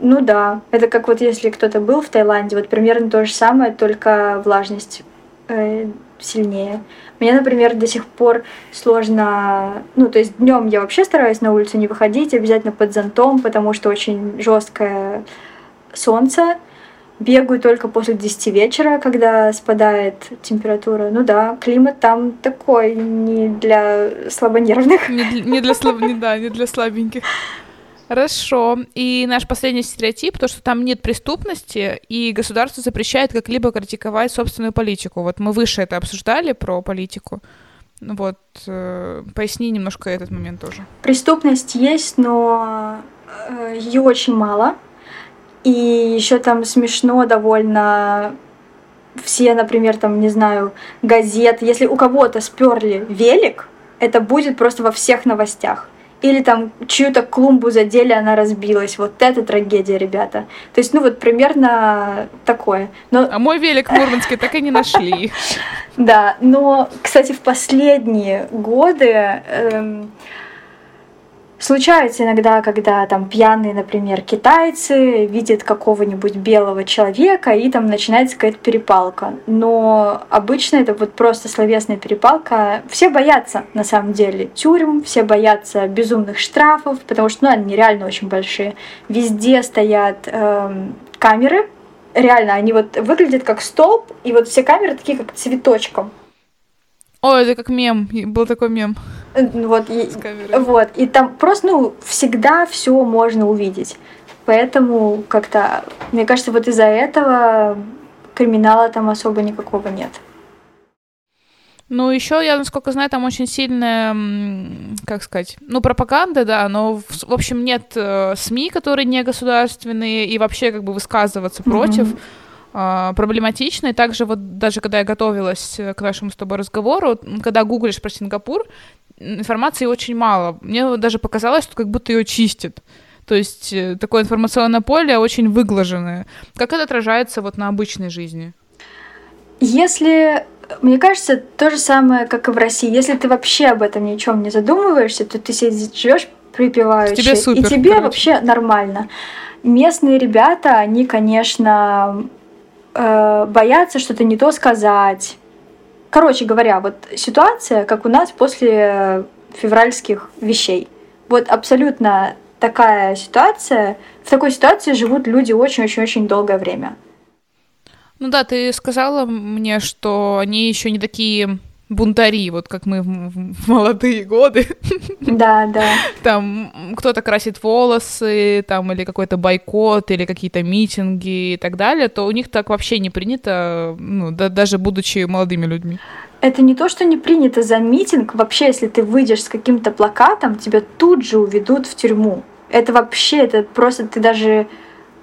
Ну да, это как вот если кто-то был в Таиланде, вот примерно то же самое, только влажность э, сильнее. Мне, например, до сих пор сложно, ну, то есть днем я вообще стараюсь на улицу не выходить, обязательно под зонтом, потому что очень жесткое солнце. Бегаю только после 10 вечера, когда спадает температура. Ну да, климат там такой, не для слабонервных. Не для, не для, слаб... не, да, не для слабеньких. Хорошо. И наш последний стереотип, то, что там нет преступности, и государство запрещает как-либо критиковать собственную политику. Вот мы выше это обсуждали про политику. Вот, э, поясни немножко этот момент тоже. Преступность есть, но э, ее очень мало. И еще там смешно довольно все, например, там, не знаю, газеты. Если у кого-то сперли велик, это будет просто во всех новостях или там чью-то клумбу задели, она разбилась. Вот это трагедия, ребята. То есть, ну вот примерно такое. Но... А мой велик в Мурманске так и не нашли. [LAUGHS] Да, но, кстати, в последние годы эм, Случается иногда, когда там пьяные, например, китайцы видят какого-нибудь белого человека, и там начинается какая-то перепалка. Но обычно это вот просто словесная перепалка. Все боятся, на самом деле, тюрем, все боятся безумных штрафов, потому что ну, они реально очень большие. Везде стоят эм, камеры, реально, они вот выглядят как столб, и вот все камеры такие, как цветочком. О, это как мем, был такой мем. Э, вот, и, вот, и там просто, ну, всегда все можно увидеть. Поэтому как-то, мне кажется, вот из-за этого криминала там особо никакого нет. Ну, еще, я, насколько знаю, там очень сильная, как сказать, ну, пропаганда, да, но, в, в общем, нет э, СМИ, которые не государственные, и вообще, как бы, высказываться mm-hmm. против э, проблематично. И также вот даже когда я готовилась к нашему с тобой разговору, когда гуглишь про Сингапур, информации очень мало. Мне даже показалось, что как будто ее чистят. То есть э, такое информационное поле очень выглаженное. Как это отражается вот на обычной жизни? Если мне кажется, то же самое, как и в России. Если ты вообще об этом ни о чем не задумываешься, то ты себе живешь припеваючи. Тебе супер, и тебе короче. вообще нормально. Местные ребята, они, конечно, э, боятся что-то не то сказать, короче говоря, вот ситуация, как у нас после февральских вещей. Вот абсолютно такая ситуация. В такой ситуации живут люди очень-очень-очень долгое время. Ну да, ты сказала мне, что они еще не такие бунтари, вот как мы в, молодые годы. Да, да. Там кто-то красит волосы, там или какой-то бойкот, или какие-то митинги и так далее, то у них так вообще не принято, ну, да, даже будучи молодыми людьми. Это не то, что не принято за митинг. Вообще, если ты выйдешь с каким-то плакатом, тебя тут же уведут в тюрьму. Это вообще, это просто ты даже...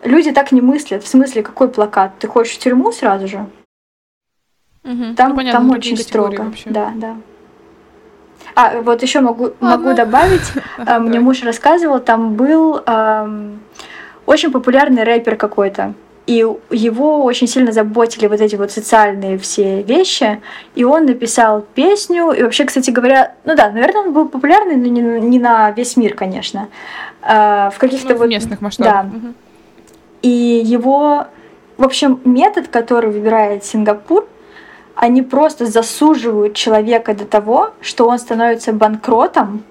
Люди так не мыслят. В смысле, какой плакат? Ты хочешь в тюрьму сразу же? Угу. Там, ну, понятно, там очень строго. Вообще. Да, да. А, вот еще могу, могу добавить, [LAUGHS] а, мне муж рассказывал, там был эм, очень популярный рэпер какой-то. И его очень сильно заботили вот эти вот социальные все вещи. И он написал песню. И вообще, кстати говоря, ну да, наверное, он был популярный, но не, не на весь мир, конечно. А, в каких-то ну, вот... местных масштабах. Да. Угу. И его... В общем, метод, который выбирает Сингапур, они просто засуживают человека до того, что он становится банкротом,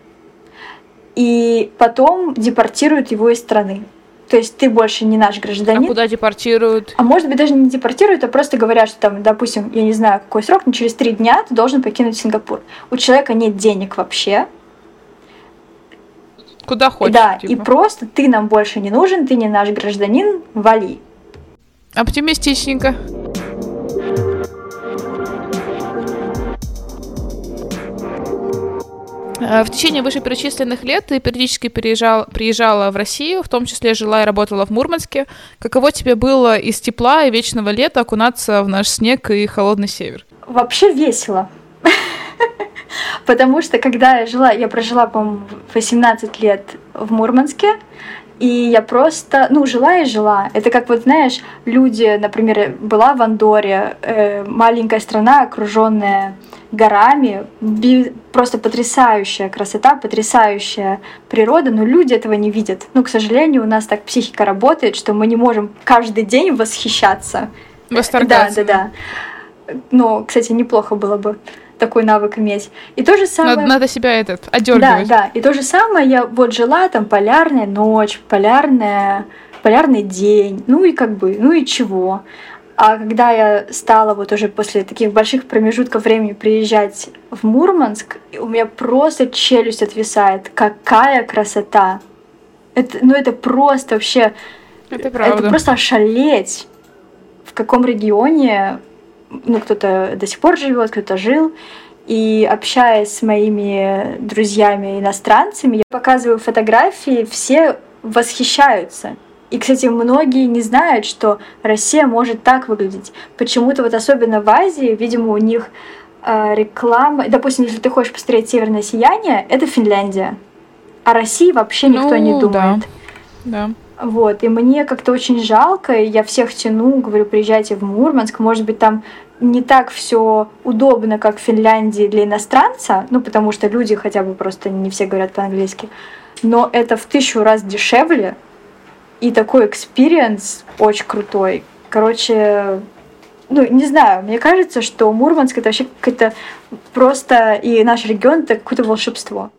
и потом депортируют его из страны. То есть ты больше не наш гражданин. А куда депортируют? А может быть даже не депортируют, а просто говорят, что там, допустим, я не знаю какой срок, но через три дня ты должен покинуть Сингапур. У человека нет денег вообще. Куда хочешь. Да, типа. и просто ты нам больше не нужен, ты не наш гражданин, вали. Оптимистичненько. В течение вышеперечисленных лет ты периодически переезжал, приезжала в Россию, в том числе жила и работала в Мурманске. Каково тебе было из тепла и вечного лета окунаться в наш снег и холодный север? Вообще весело. [LAUGHS] Потому что когда я жила, я прожила, по-моему, 18 лет в Мурманске, и я просто, ну, жила и жила. Это как вот, знаешь, люди, например, была в Андоре, э, маленькая страна, окруженная горами, просто потрясающая красота, потрясающая природа, но люди этого не видят. Ну, к сожалению, у нас так психика работает, что мы не можем каждый день восхищаться. Восторгаться. Да, да, да. Но, кстати, неплохо было бы такой навык иметь. И то же самое... Надо, надо себя этот, одергивать. Да, да. И то же самое я вот жила, там, полярная ночь, полярная, полярный день, ну и как бы, ну и чего. А когда я стала вот уже после таких больших промежутков времени приезжать в Мурманск, у меня просто челюсть отвисает. Какая красота! Это, ну это просто вообще... Это правда. Это просто ошалеть, в каком регионе ну, кто-то до сих пор живет, кто-то жил. И общаясь с моими друзьями иностранцами, я показываю фотографии, все восхищаются и, кстати, многие не знают, что Россия может так выглядеть. Почему-то вот особенно в Азии, видимо, у них э, реклама... Допустим, если ты хочешь посмотреть «Северное сияние», это Финляндия. А России вообще никто ну, не думает. Да. да. Вот, и мне как-то очень жалко, и я всех тяну, говорю, приезжайте в Мурманск, может быть, там не так все удобно, как в Финляндии для иностранца, ну, потому что люди хотя бы просто не все говорят по-английски, но это в тысячу раз дешевле, и такой experience очень крутой. Короче, ну, не знаю, мне кажется, что Мурманск это вообще какое-то просто, и наш регион это какое-то волшебство.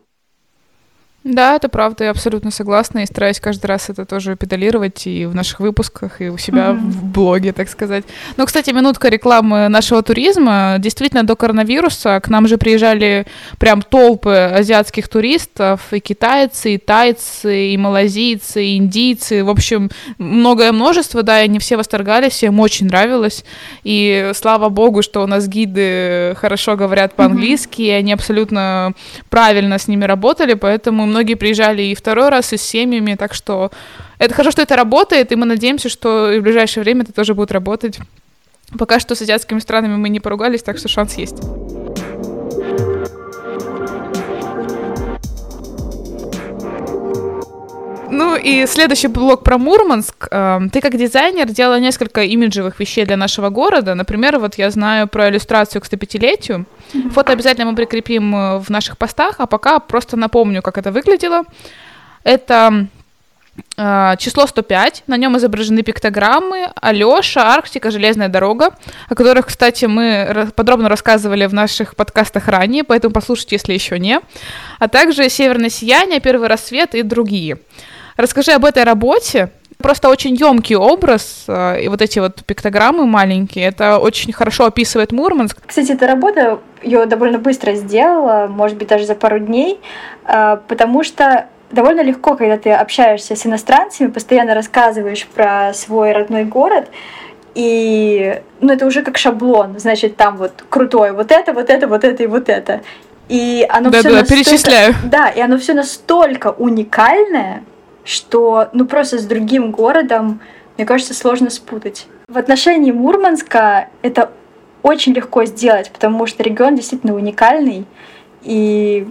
Да, это правда, я абсолютно согласна и стараюсь каждый раз это тоже педалировать и в наших выпусках, и у себя mm-hmm. в блоге, так сказать. Ну, кстати, минутка рекламы нашего туризма. Действительно, до коронавируса к нам же приезжали прям толпы азиатских туристов, и китайцы, и тайцы, и малазийцы, и индийцы. В общем, многое множество, да, и они все восторгались, всем очень нравилось. И слава богу, что у нас гиды хорошо говорят по-английски, mm-hmm. и они абсолютно правильно с ними работали, поэтому многие приезжали и второй раз, и с семьями, так что это хорошо, что это работает, и мы надеемся, что и в ближайшее время это тоже будет работать. Пока что с азиатскими странами мы не поругались, так что шанс есть. Ну и следующий блок про Мурманск. Эм, ты как дизайнер делала несколько имиджевых вещей для нашего города. Например, вот я знаю про иллюстрацию к 105-летию. Фото обязательно мы прикрепим э, в наших постах, а пока просто напомню, как это выглядело. Это э, число 105, на нем изображены пиктограммы Алёша, Арктика, Железная дорога, о которых, кстати, мы подробно рассказывали в наших подкастах ранее, поэтому послушайте, если еще не, а также Северное сияние, Первый рассвет и другие. Расскажи об этой работе, просто очень емкий образ, э, и вот эти вот пиктограммы маленькие, это очень хорошо описывает Мурманск. Кстати, эта работа, ее довольно быстро сделала, может быть, даже за пару дней, э, потому что довольно легко, когда ты общаешься с иностранцами, постоянно рассказываешь про свой родной город, и ну, это уже как шаблон, значит, там вот крутое вот это, вот это, вот это и вот это. И оно да, все да, настолько, перечисляю. Да, и оно все настолько уникальное, что ну просто с другим городом, мне кажется, сложно спутать. В отношении Мурманска это очень легко сделать, потому что регион действительно уникальный, и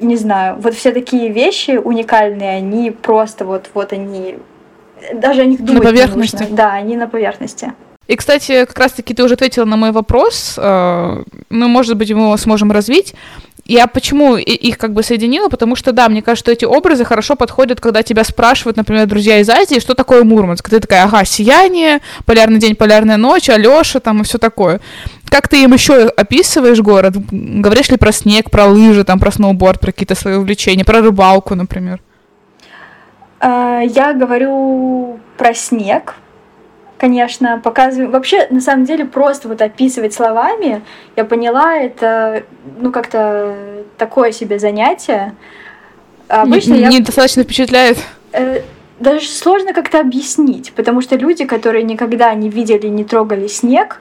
не знаю, вот все такие вещи уникальные, они просто вот, вот они, даже о них думать на поверхности. Не нужно. Да, они на поверхности. И, кстати, как раз-таки ты уже ответила на мой вопрос, ну, может быть, мы его сможем развить. Я почему их как бы соединила? Потому что, да, мне кажется, что эти образы хорошо подходят, когда тебя спрашивают, например, друзья из Азии, что такое Мурманск. Ты такая, ага, сияние, полярный день, полярная ночь, Алёша там и все такое. Как ты им еще описываешь город? Говоришь ли про снег, про лыжи, там, про сноуборд, про какие-то свои увлечения, про рыбалку, например? А, я говорю про снег, конечно, показываю. Вообще, на самом деле, просто вот описывать словами, я поняла, это, ну, как-то такое себе занятие. Обычно не, я... Недостаточно впечатляет. Э, даже сложно как-то объяснить, потому что люди, которые никогда не видели, не трогали снег,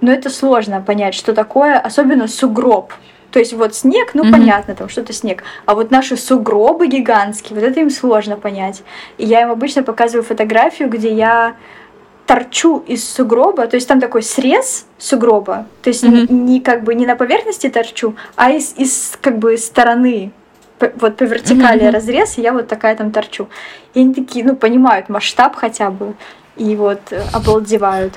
но это сложно понять, что такое, особенно сугроб. То есть вот снег, ну mm-hmm. понятно, там что-то снег. А вот наши сугробы гигантские, вот это им сложно понять. И я им обычно показываю фотографию, где я торчу из сугроба, то есть там такой срез сугроба, то есть mm-hmm. не, не как бы не на поверхности торчу, а из, из как бы стороны, вот по вертикали mm-hmm. разрез, и я вот такая там торчу. И они такие, ну, понимают масштаб хотя бы, и вот э, обалдевают.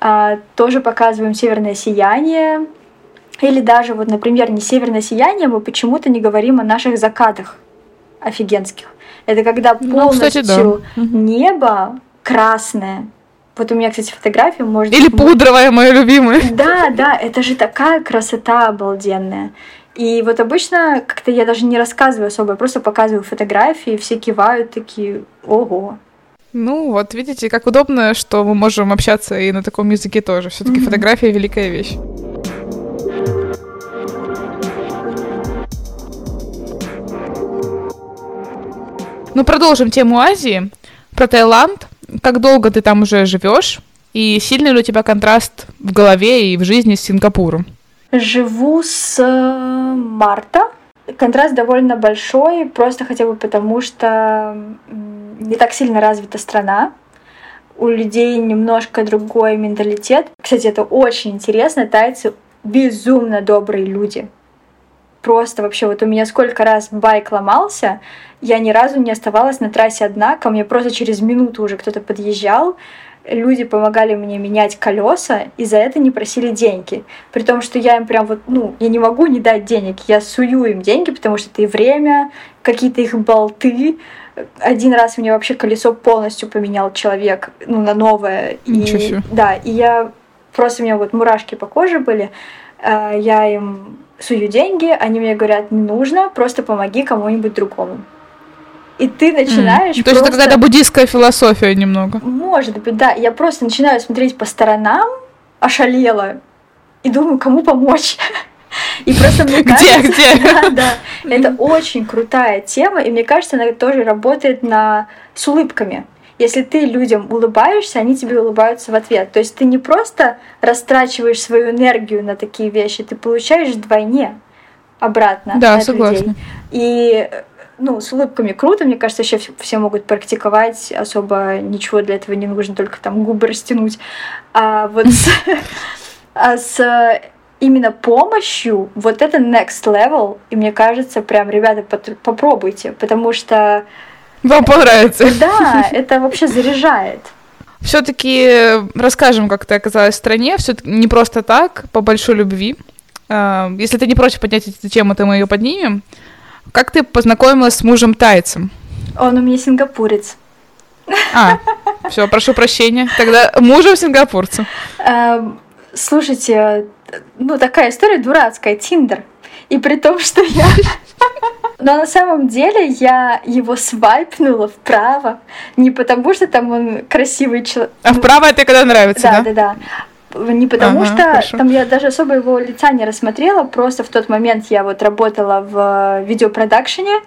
А, тоже показываем северное сияние, или даже вот, например, не северное сияние, мы почему-то не говорим о наших закатах офигенских. Это когда полностью ну, кстати, да. небо красное, вот у меня, кстати, фотография может Или пудровая, моя любимая. Да, да, это же такая красота обалденная. И вот обычно как-то я даже не рассказываю особо, я просто показываю фотографии, все кивают такие, ого. Ну вот, видите, как удобно, что мы можем общаться и на таком языке тоже. все таки mm-hmm. фотография — великая вещь. Ну, продолжим тему Азии. Про Таиланд. Как долго ты там уже живешь? И сильный ли у тебя контраст в голове и в жизни с Сингапуром? Живу с э, марта. Контраст довольно большой, просто хотя бы потому, что не так сильно развита страна. У людей немножко другой менталитет. Кстати, это очень интересно. Тайцы безумно добрые люди. Просто вообще, вот у меня сколько раз байк ломался, я ни разу не оставалась на трассе одна, ко мне просто через минуту уже кто-то подъезжал, люди помогали мне менять колеса, и за это не просили деньги. При том, что я им прям вот, ну, я не могу не дать денег, я сую им деньги, потому что это и время, какие-то их болты. Один раз мне вообще колесо полностью поменял человек, ну, на новое. Ничего и, Да, и я просто у меня вот мурашки по коже были. Э, я им сую деньги, они мне говорят, не нужно, просто помоги кому-нибудь другому и ты начинаешь mm. То есть это какая-то буддийская философия немного. Может быть, да. Я просто начинаю смотреть по сторонам, ошалела, и думаю, кому помочь. И просто мне кажется... Где, где? [LAUGHS] Да, да. Это очень крутая тема, и мне кажется, она тоже работает на... с улыбками. Если ты людям улыбаешься, они тебе улыбаются в ответ. То есть ты не просто растрачиваешь свою энергию на такие вещи, ты получаешь вдвойне обратно да, от согласна. людей. И ну, с улыбками круто, мне кажется, еще все могут практиковать, особо ничего для этого не нужно, только там губы растянуть. А вот с, [LAUGHS] а с именно помощью, вот это next level, и мне кажется, прям, ребята, попробуйте, потому что... Вам понравится. Да, это вообще заряжает. Все-таки расскажем, как ты оказалась в стране, все не просто так, по большой любви. А, если ты не против поднять эту тему, то мы ее поднимем. Как ты познакомилась с мужем тайцем? Он у меня сингапурец. А, все, прошу прощения. Тогда мужем сингапурцу. Эм, слушайте, ну такая история дурацкая, Тиндер. И при том, что я... Но на самом деле я его свайпнула вправо. Не потому, что там он красивый человек. А вправо это когда нравится, да? Да, да, да. Не потому Ага, что хорошо. там я даже особо его лица не рассмотрела, просто в тот момент я вот работала в видеопродакшене,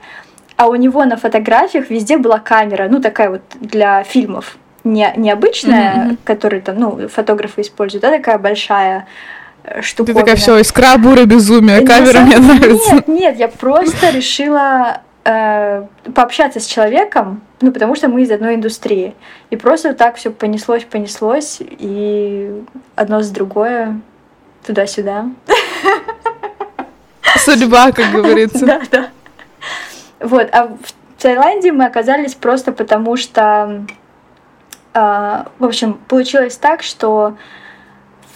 а у него на фотографиях везде была камера, ну такая вот для фильмов. Не, необычная, мгм. которую там, ну, фотографы используют, а такая большая э, Ты штуковина. такая, все, искра, буря, безумие, на камера мне нравится. Нет, нет, я просто решила э, пообщаться с человеком, ну, потому что мы из одной индустрии. И просто так все понеслось, понеслось, и одно с другое туда-сюда. Судьба, как говорится. [LAUGHS] Да, да. Вот, а в Таиланде мы оказались просто потому, что, а, в общем, получилось так, что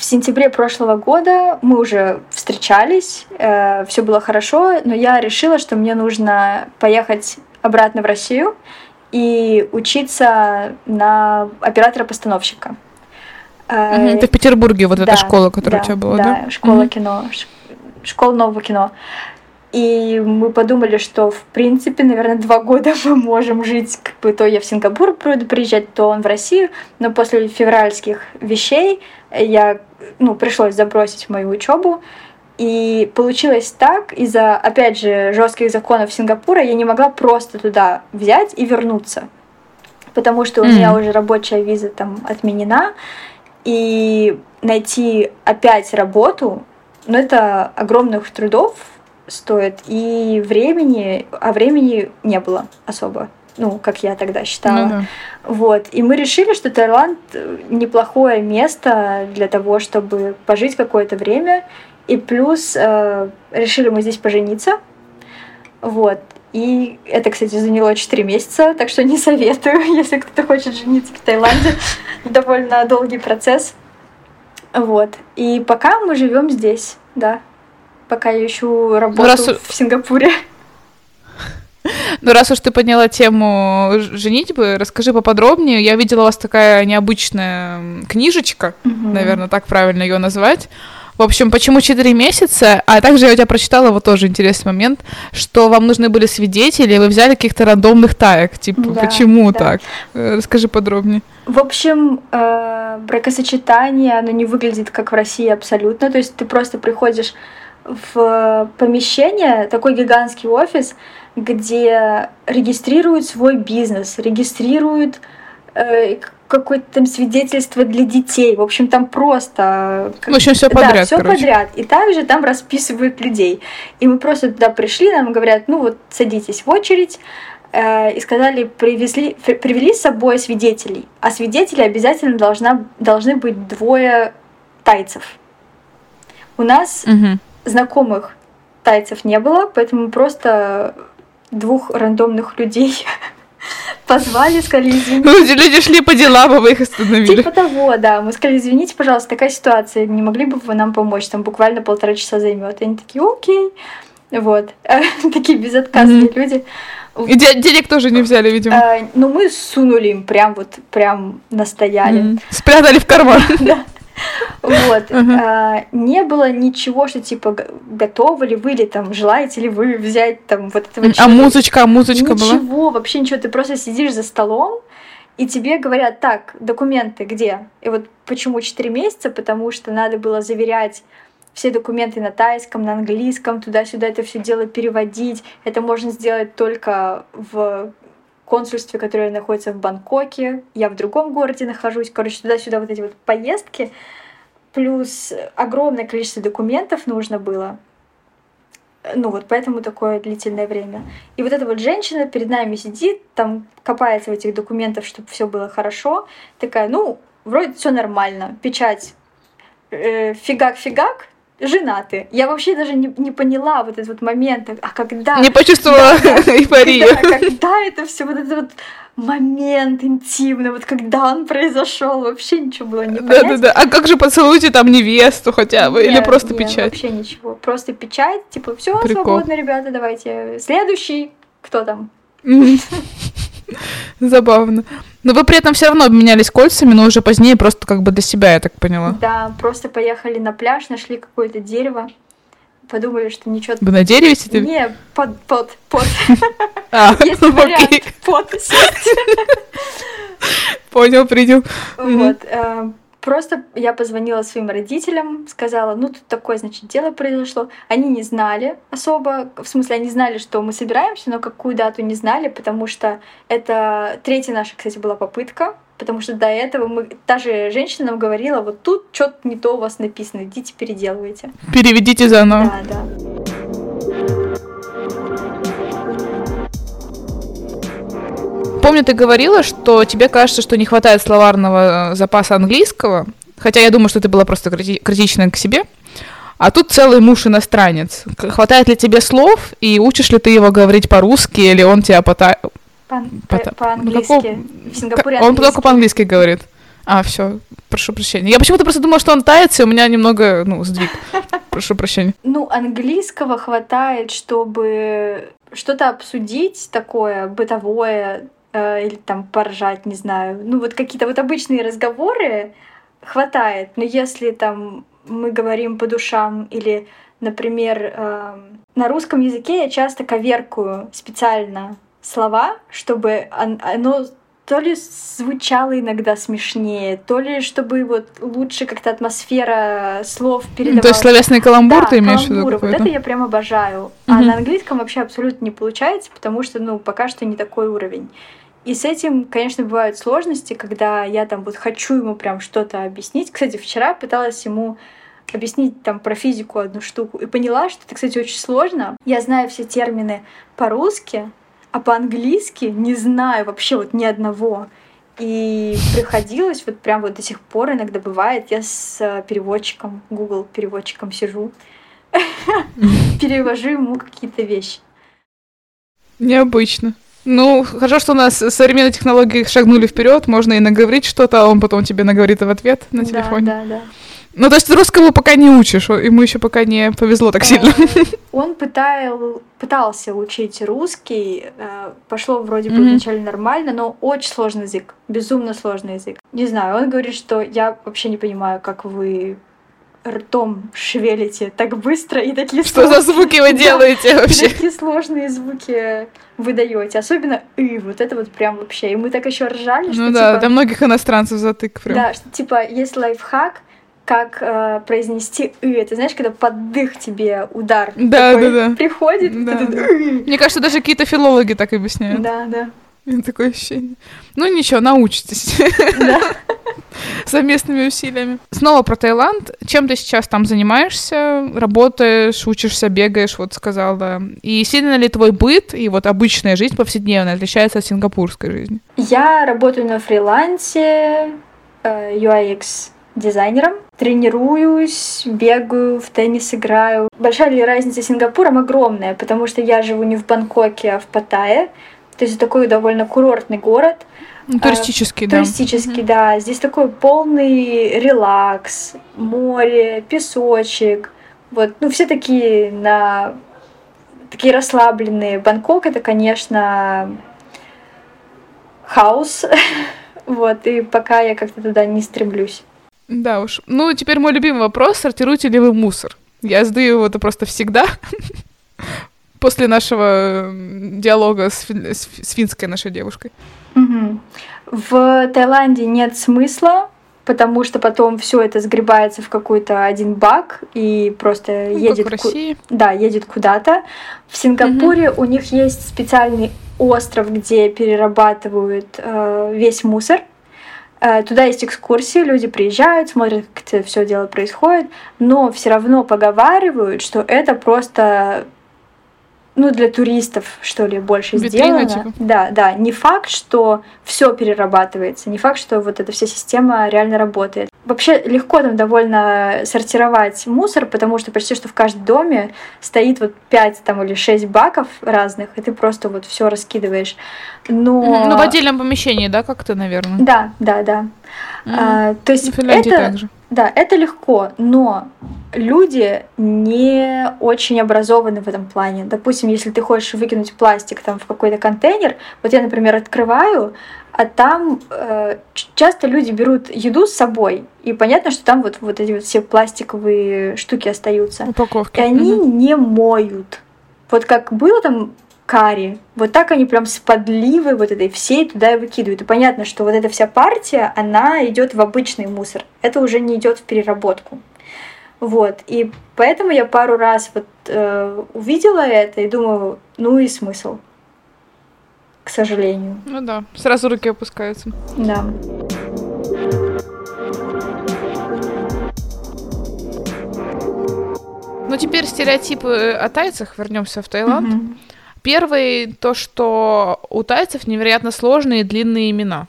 в сентябре прошлого года мы уже встречались, все было хорошо, но я решила, что мне нужно поехать обратно в Россию и учиться на оператора-постановщика. Э, Мгм, Ты в Петербурге, вот да, эта школа, которая да, у тебя была, да? да? школа Мгм. кино, школа нового кино. И мы подумали, что, в принципе, наверное, два года [LAUGHS] мы можем жить, как бы то я в Сингапур буду приезжать, то он в Россию. Но после февральских вещей я, ну, пришлось забросить мою учебу. И получилось так, из-за, опять же, жестких законов Сингапура, я не могла просто туда взять и вернуться. Потому что у Мгм. меня уже рабочая виза там отменена. И найти опять работу, ну, это огромных трудов стоит и времени, а времени не было особо, ну, как я тогда считала. Ну да. Вот. И мы решили, что Таиланд э, неплохое место для того, чтобы пожить какое-то время. И плюс э, решили мы здесь пожениться. Вот. И это, кстати, заняло 4 месяца, так что не советую, [LAUGHS] если кто-то хочет жениться в Таиланде. [LAUGHS] Довольно долгий процесс. Вот. И пока мы живем здесь, да. Пока я ищу работу раз у- в Сингапуре. Ну, раз уж ты подняла тему женитьбы, расскажи поподробнее. Я видела у вас такая необычная книжечка, Мгм. наверное, так правильно ее назвать. В общем, почему 4 месяца? А также я у тебя прочитала вот тоже интересный момент, что вам нужны были свидетели, и вы взяли каких-то рандомных таек. Типа, Да, почему да. так? Э, Расскажи подробнее. В общем, э, бракосочетание, оно не выглядит как в России абсолютно. То есть ты просто приходишь в помещение, такой гигантский офис, где регистрируют свой бизнес, регистрируют э, какое-то там свидетельство для детей. В общем, там просто... В общем, все Да, подряд, все короче. подряд. И также там расписывают людей. И мы просто туда пришли, нам говорят, ну вот садитесь в очередь. э, И сказали, привезли, при- привели с собой свидетелей. А свидетели обязательно должна, должны быть двое тайцев. У нас Мгм. знакомых тайцев не было, поэтому мы просто двух рандомных людей [LAUGHS] позвали, сказали, извините. Люди, люди шли по делам, а вы их остановили. Типа того, да. Мы сказали, извините, пожалуйста, такая ситуация, не могли бы вы нам помочь? Там буквально полтора часа займет. И они такие, окей. Вот. [LAUGHS] Такие безотказные Мгм. люди. И де- денег тоже не взяли, видимо. Э, Ну, мы сунули им прям вот, прям настояли. Мгм. Спрятали в карман. [LAUGHS] Да. Вот. А, Не было ничего, что типа готовы ли вы или там желаете ли вы взять там вот этого А музычка, а музычка была? Ничего, вообще ничего. Ты просто сидишь за столом, и тебе говорят, так, документы где? И вот почему 4 месяца? Потому что надо было заверять все документы на тайском, на английском, туда-сюда это все дело переводить. Это можно сделать только в консульстве, которое находится в Бангкоке. Я в другом городе нахожусь. Короче, туда-сюда вот эти вот поездки. Плюс огромное количество документов нужно было. Ну вот поэтому такое длительное время. И вот эта вот женщина перед нами сидит, там копается в этих документах, чтобы все было хорошо. Такая, ну, вроде все нормально. Печать э, фигак-фигак, женаты. Я вообще даже не, не поняла вот этот вот момент, а когда... Не почувствовала [LAUGHS] эйфорию. Когда, когда это все, вот этот вот момент интимный, вот когда он произошел, вообще ничего было не понять. Да-да-да. А как же поцелуйте там невесту хотя бы? Или Нет, просто нет, печать? Вообще ничего. Просто печать, типа, все свободно, ребята, давайте. Следующий, кто там? [LAUGHS] [LAUGHS] Забавно. Но вы при этом все равно обменялись кольцами, но уже позднее просто как бы для себя, я так поняла. Да, просто поехали на пляж, нашли какое-то дерево, подумали, что ничего... Вы на дереве сидели? Не, под, под, под. [LAUGHS] А, Есть вариант под сесть. [LAUGHS] Понял, принял. Вот. Просто я позвонила своим родителям, сказала, ну тут такое, значит, дело произошло. Они не знали особо, в смысле, они знали, что мы собираемся, но какую дату не знали, потому что это третья наша, кстати, была попытка, потому что до этого мы, та же женщина нам говорила, вот тут что-то не то у вас написано, идите переделывайте. Переведите заново. Да, да. Помню, ты говорила, что тебе кажется, что не хватает словарного э, запаса английского, хотя я думаю, что ты была просто крити- критична к себе. А тут целый муж иностранец. Хватает ли тебе слов, и учишь ли ты его говорить по-русски, или он тебя пота... По- Пота- по- ну, По-английски. какого- В Сингапуре Он только по-английски говорит. А, все, прошу прощения. Я почему-то просто думала, что он тает, и у меня немного, ну, сдвиг. [LAUGHS] Прошу прощения. Ну, английского хватает, чтобы что-то обсудить такое бытовое э, или там поржать, не знаю. Ну, вот какие-то вот обычные разговоры хватает. Но если там мы говорим по душам или, например, эм, на русском языке я часто коверкую специально слова, чтобы он- оно то ли звучало иногда смешнее, то ли чтобы вот лучше как-то атмосфера слов передавалась. То есть словесный каламбур Да, ты имеешь в виду. Вот это я прям обожаю. А Мгм. на английском вообще абсолютно не получается, потому что, ну, пока что не такой уровень. И с этим, конечно, бывают сложности, когда я там вот хочу ему прям что-то объяснить. Кстати, вчера пыталась ему объяснить там про физику одну штуку и поняла, что это, кстати, очень сложно. Я знаю все термины по-русски, а по-английски не знаю вообще вот ни одного. И приходилось, вот прям вот до сих пор иногда бывает, я с э, переводчиком, Google переводчиком сижу, [LAUGHS] перевожу ему какие-то вещи. Необычно. Ну, хорошо, что у нас современные технологии шагнули вперед, можно и наговорить что-то, а он потом тебе наговорит в ответ на телефоне. Да, да, да. Ну, то есть ты русского пока не учишь, ему еще пока не повезло так сильно. Э, [LAUGHS] Он пытал, пытался учить русский, э, пошло вроде бы Мгм. вначале нормально, но очень сложный язык, безумно сложный язык. Не знаю, он говорит, что я вообще не понимаю, как вы ртом шевелите так быстро и такие Что за звуки вы [LAUGHS] Да. делаете И вообще? такие сложные звуки выдаете, особенно и вот это вот прям вообще. И мы так еще ржали, что Ну да, типа, для многих иностранцев затык прям. да, что типа есть лайфхак, как э, произнести и. Это знаешь, когда под дых тебе удар Да, такой да, да. приходит, Да, да. Мне кажется, даже какие-то филологи так объясняют. да, да, [LAUGHS] Такое ощущение. Ну ничего, научитесь. да. [LAUGHS] совместными усилиями. Снова про Таиланд. Чем ты сейчас там занимаешься? Работаешь, учишься, бегаешь, вот сказала. И сильно ли твой быт и вот обычная жизнь повседневная отличается от сингапурской жизни? Я работаю на фрилансе э, UX дизайнером, тренируюсь, бегаю, в теннис играю. Большая ли разница с Сингапуром? Огромная, потому что я живу не в Бангкоке, а в Паттайе. То есть такой довольно курортный город. Ну, туристический, да. Туристический, да. Здесь такой полный релакс, море, песочек. Вот, ну все такие на такие расслабленные. Бангкок это, конечно, хаос. [LAUGHS] Вот, и пока я как-то туда не стремлюсь. Да уж. Ну, теперь мой любимый вопрос. Сортируете ли вы мусор? Я задаю его это просто всегда. [LAUGHS] После нашего диалога с, фин- с фи- с финской нашей девушкой. Мгм. В Таиланде нет смысла, потому что потом все это сгребается в какой-то один бак и просто Ну, едет как в ку- России. да, едет куда-то. В Сингапуре у них есть специальный остров, где перерабатывают э, весь мусор. Э, туда есть экскурсии, люди приезжают, смотрят, как это все дело происходит, но все равно поговаривают, что это просто ну, для туристов, что ли, больше Витрина, сделано. типа. Да, да. Не факт, что все перерабатывается, не факт, что вот эта вся система реально работает. Вообще легко там довольно сортировать мусор, потому что почти что в каждом доме стоит вот 5 там, или 6 баков разных, и ты просто вот все раскидываешь. Но... Ну, в отдельном помещении, да, как-то, наверное. Да, да, да. Мгм. А, то есть Финляндии это, также. Да, это легко, но люди не очень образованы в этом плане. Допустим, если ты хочешь выкинуть пластик там в какой-то контейнер, вот я, например, открываю, а там э, часто люди берут еду с собой, и понятно, что там вот, вот эти вот все пластиковые штуки остаются. Упаковки. И они Мгм. не моют. Вот как было там карри, вот так они прям с подливой вот этой всей туда и выкидывают. И понятно, что вот эта вся партия, она идет в обычный мусор. Это уже не идет в переработку. Вот. И поэтому я пару раз вот э, увидела это и думаю, ну и смысл. К сожалению. Ну да, сразу руки опускаются. Да. Ну теперь стереотипы о тайцах, вернемся в Таиланд. Мгм. Первый, то, что у тайцев невероятно сложные и длинные имена.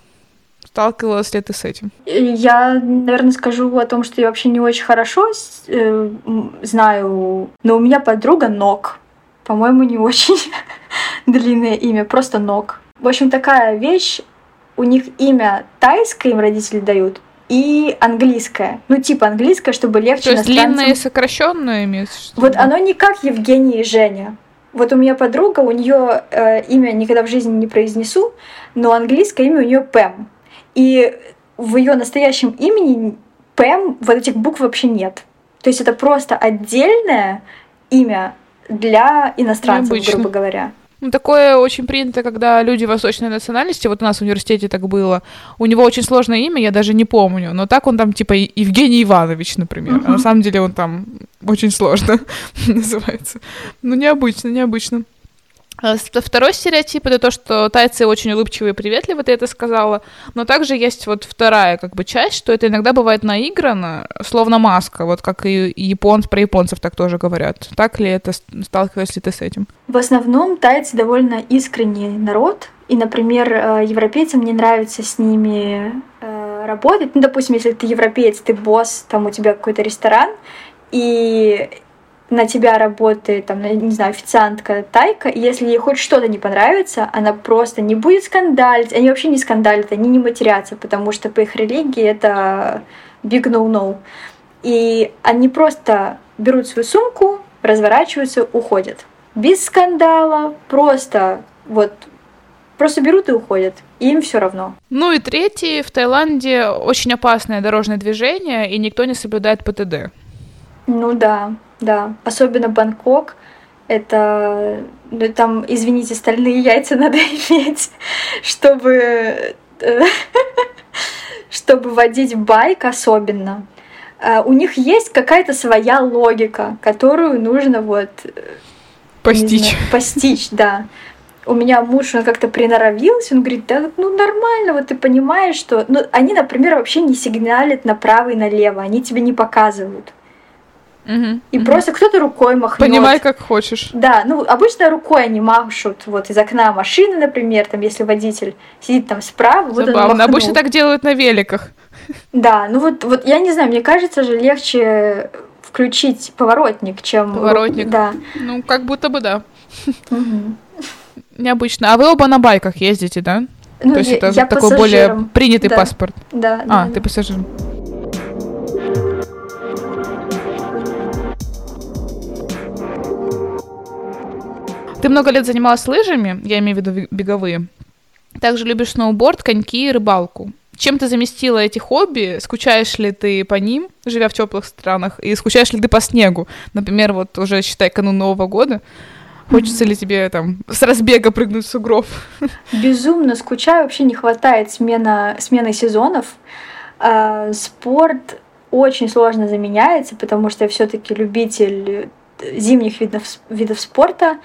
Сталкивалась ли ты с этим? Я, наверное, скажу о том, что я вообще не очень хорошо э, знаю, но у меня подруга Нок. По-моему, не очень [LAUGHS] длинное имя, просто Нок. В общем, такая вещь, у них имя тайское им родители дают, и английское. Ну, типа английское, чтобы легче То есть иностранцам. длинное и сокращенное имеется? виду? Вот оно не как Евгений и Женя. Вот у меня подруга, у нее э, имя никогда в жизни не произнесу, но английское имя у нее Пэм. И в ее настоящем имени Пэм вот этих букв вообще нет. То есть это просто отдельное имя для иностранцев, Необычно. грубо говоря. Ну, такое очень принято, когда люди восточной национальности, вот у нас в университете так было, у него очень сложное имя, я даже не помню, но так он там типа Евгений Иванович, например, а на самом деле он там очень сложно [LAUGHS] называется. Ну, необычно, необычно. С- Второй стереотип это то, что тайцы очень улыбчивые и приветливые, ты это сказала. Но также есть вот вторая как бы часть, что это иногда бывает наиграно, словно маска, вот как и японц, про японцев так тоже говорят. Так ли это, сталкиваешься ли ты с этим? В основном тайцы довольно искренний народ. И, например, э, европейцам не нравится с ними э, работать. Ну, допустим, если ты европеец, ты босс, там у тебя какой-то ресторан, и на тебя работает, там, не знаю, официантка тайка, и если ей хоть что-то не понравится, она просто не будет скандалить. Они вообще не скандалят, они не матерятся, потому что по их религии это big no-no. И они просто берут свою сумку, разворачиваются, уходят. Без скандала, просто вот просто берут и уходят. Им все равно. Ну и третий, в Таиланде очень опасное дорожное движение, и никто не соблюдает ПТД. Ну да, да. Особенно Бангкок. Это, ну там, извините, стальные яйца [LAUGHS] надо иметь, чтобы, э, [LAUGHS] чтобы водить байк особенно. Э, У них есть какая-то своя логика, которую нужно вот э, Постичь. знаю, постичь, да. У меня муж, он как-то приноровился, он говорит, да ну нормально, вот ты понимаешь, что... Ну, они, например, вообще не сигналят направо и налево, они тебе не показывают. Мгм, И мгм. просто кто-то рукой махнет. Понимай, как хочешь. Да, ну обычно рукой они машут вот из окна машины, например, там если водитель сидит там справа, вот он Забавно. махнул. Обычно так делают на великах. Да, ну вот, вот я не знаю, мне кажется же легче включить поворотник, чем... Поворотник. Да. Ну, как будто бы да. Мгм. Необычно. А вы оба на байках ездите, да? Ну, То есть я, это я такой более пассажиром. принятый Да. паспорт. Да, да, А, да. ты пассажир. Ты много лет занималась лыжами, я имею в виду ви- беговые. Также любишь сноуборд, коньки и рыбалку. Чем ты заместила эти хобби? Скучаешь ли ты по ним, живя в теплых странах? И скучаешь ли ты по снегу? Например, вот уже считай канун Нового года. Хочется ли тебе там с разбега прыгнуть в сугроб? [LAUGHS] Безумно скучаю, вообще не хватает смена, смены сезонов. А, спорт очень сложно заменяется, потому что я все-таки любитель э, зимних видов, видов спорта.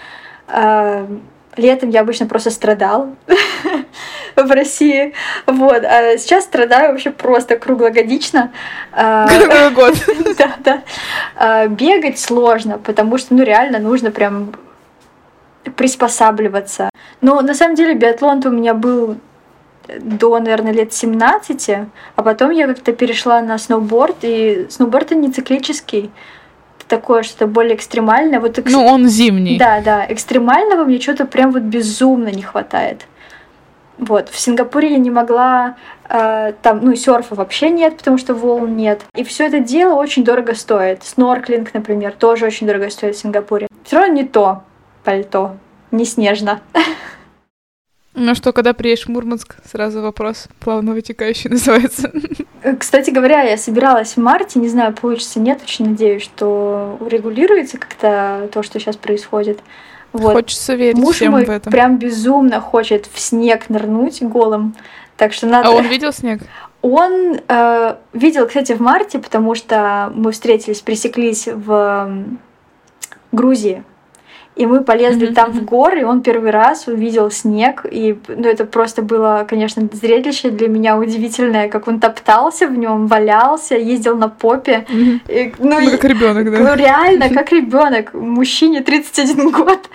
Летом я обычно просто страдал [LAUGHS] в России. Вот. А сейчас страдаю вообще просто круглогодично. А, Круглый год. [LAUGHS] да, да. А, Бегать сложно, потому что, ну, реально нужно прям приспосабливаться. Но на самом деле биатлон у меня был до, наверное, лет 17, а потом я как-то перешла на сноуборд, и сноуборд не циклический, такое что-то более экстремальное. Вот экс- Ну, он зимний. Да, да, экстремального мне что-то прям вот безумно не хватает. Вот. В Сингапуре я не могла, э, там, ну, серфа вообще нет, потому что волн нет. И все это дело очень дорого стоит. Снорклинг, например, тоже очень дорого стоит в Сингапуре. Все равно не то пальто, не снежно. [LAUGHS] Ну что, когда приедешь в Мурманск, сразу вопрос плавно вытекающий [LAUGHS] называется. Э, кстати говоря, я собиралась в марте, не знаю, получится, нет, очень надеюсь, что урегулируется как-то то, что сейчас происходит. Вот. Хочется верить Муж всем мой в это. прям безумно хочет в снег нырнуть голым, так что надо... А он видел снег? Он э, видел, кстати, в марте, потому что мы встретились, пересеклись в Грузии и мы полезли mm-hmm. там в горы, и он первый раз увидел снег, и ну, это просто было, конечно, зрелище для меня удивительное, как он топтался в нем, валялся, ездил на попе. Mm-hmm. И, ну, ну, как ребенок, да. Ну, реально, как [LAUGHS] ребенок, мужчине 31 [LAUGHS] год.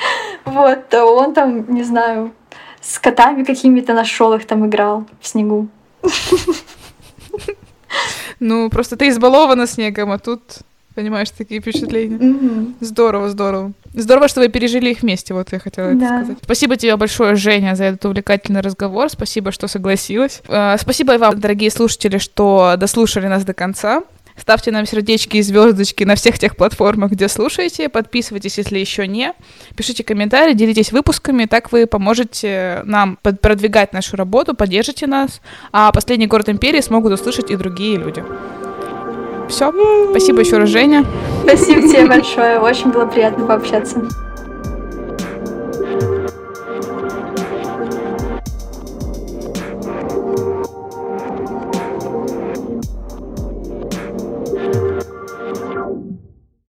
Вот, а он там, не знаю, с котами какими-то нашел их там играл в снегу. [LAUGHS] Ну, просто ты избалована снегом, а тут Понимаешь, такие впечатления. Mm-hmm. Здорово, здорово. Здорово, что вы пережили их вместе, вот я хотела да. это сказать. Спасибо тебе большое, Женя, за этот увлекательный разговор. Спасибо, что согласилась. А, спасибо и вам, дорогие слушатели, что дослушали нас до конца. Ставьте нам сердечки и звездочки на всех тех платформах, где слушаете. Подписывайтесь, если еще не. Пишите комментарии, делитесь выпусками. Так вы поможете нам продвигать нашу работу, поддержите нас. А последний город империи смогут услышать и другие люди все. Спасибо еще раз, Женя. Спасибо тебе большое. Очень было приятно пообщаться.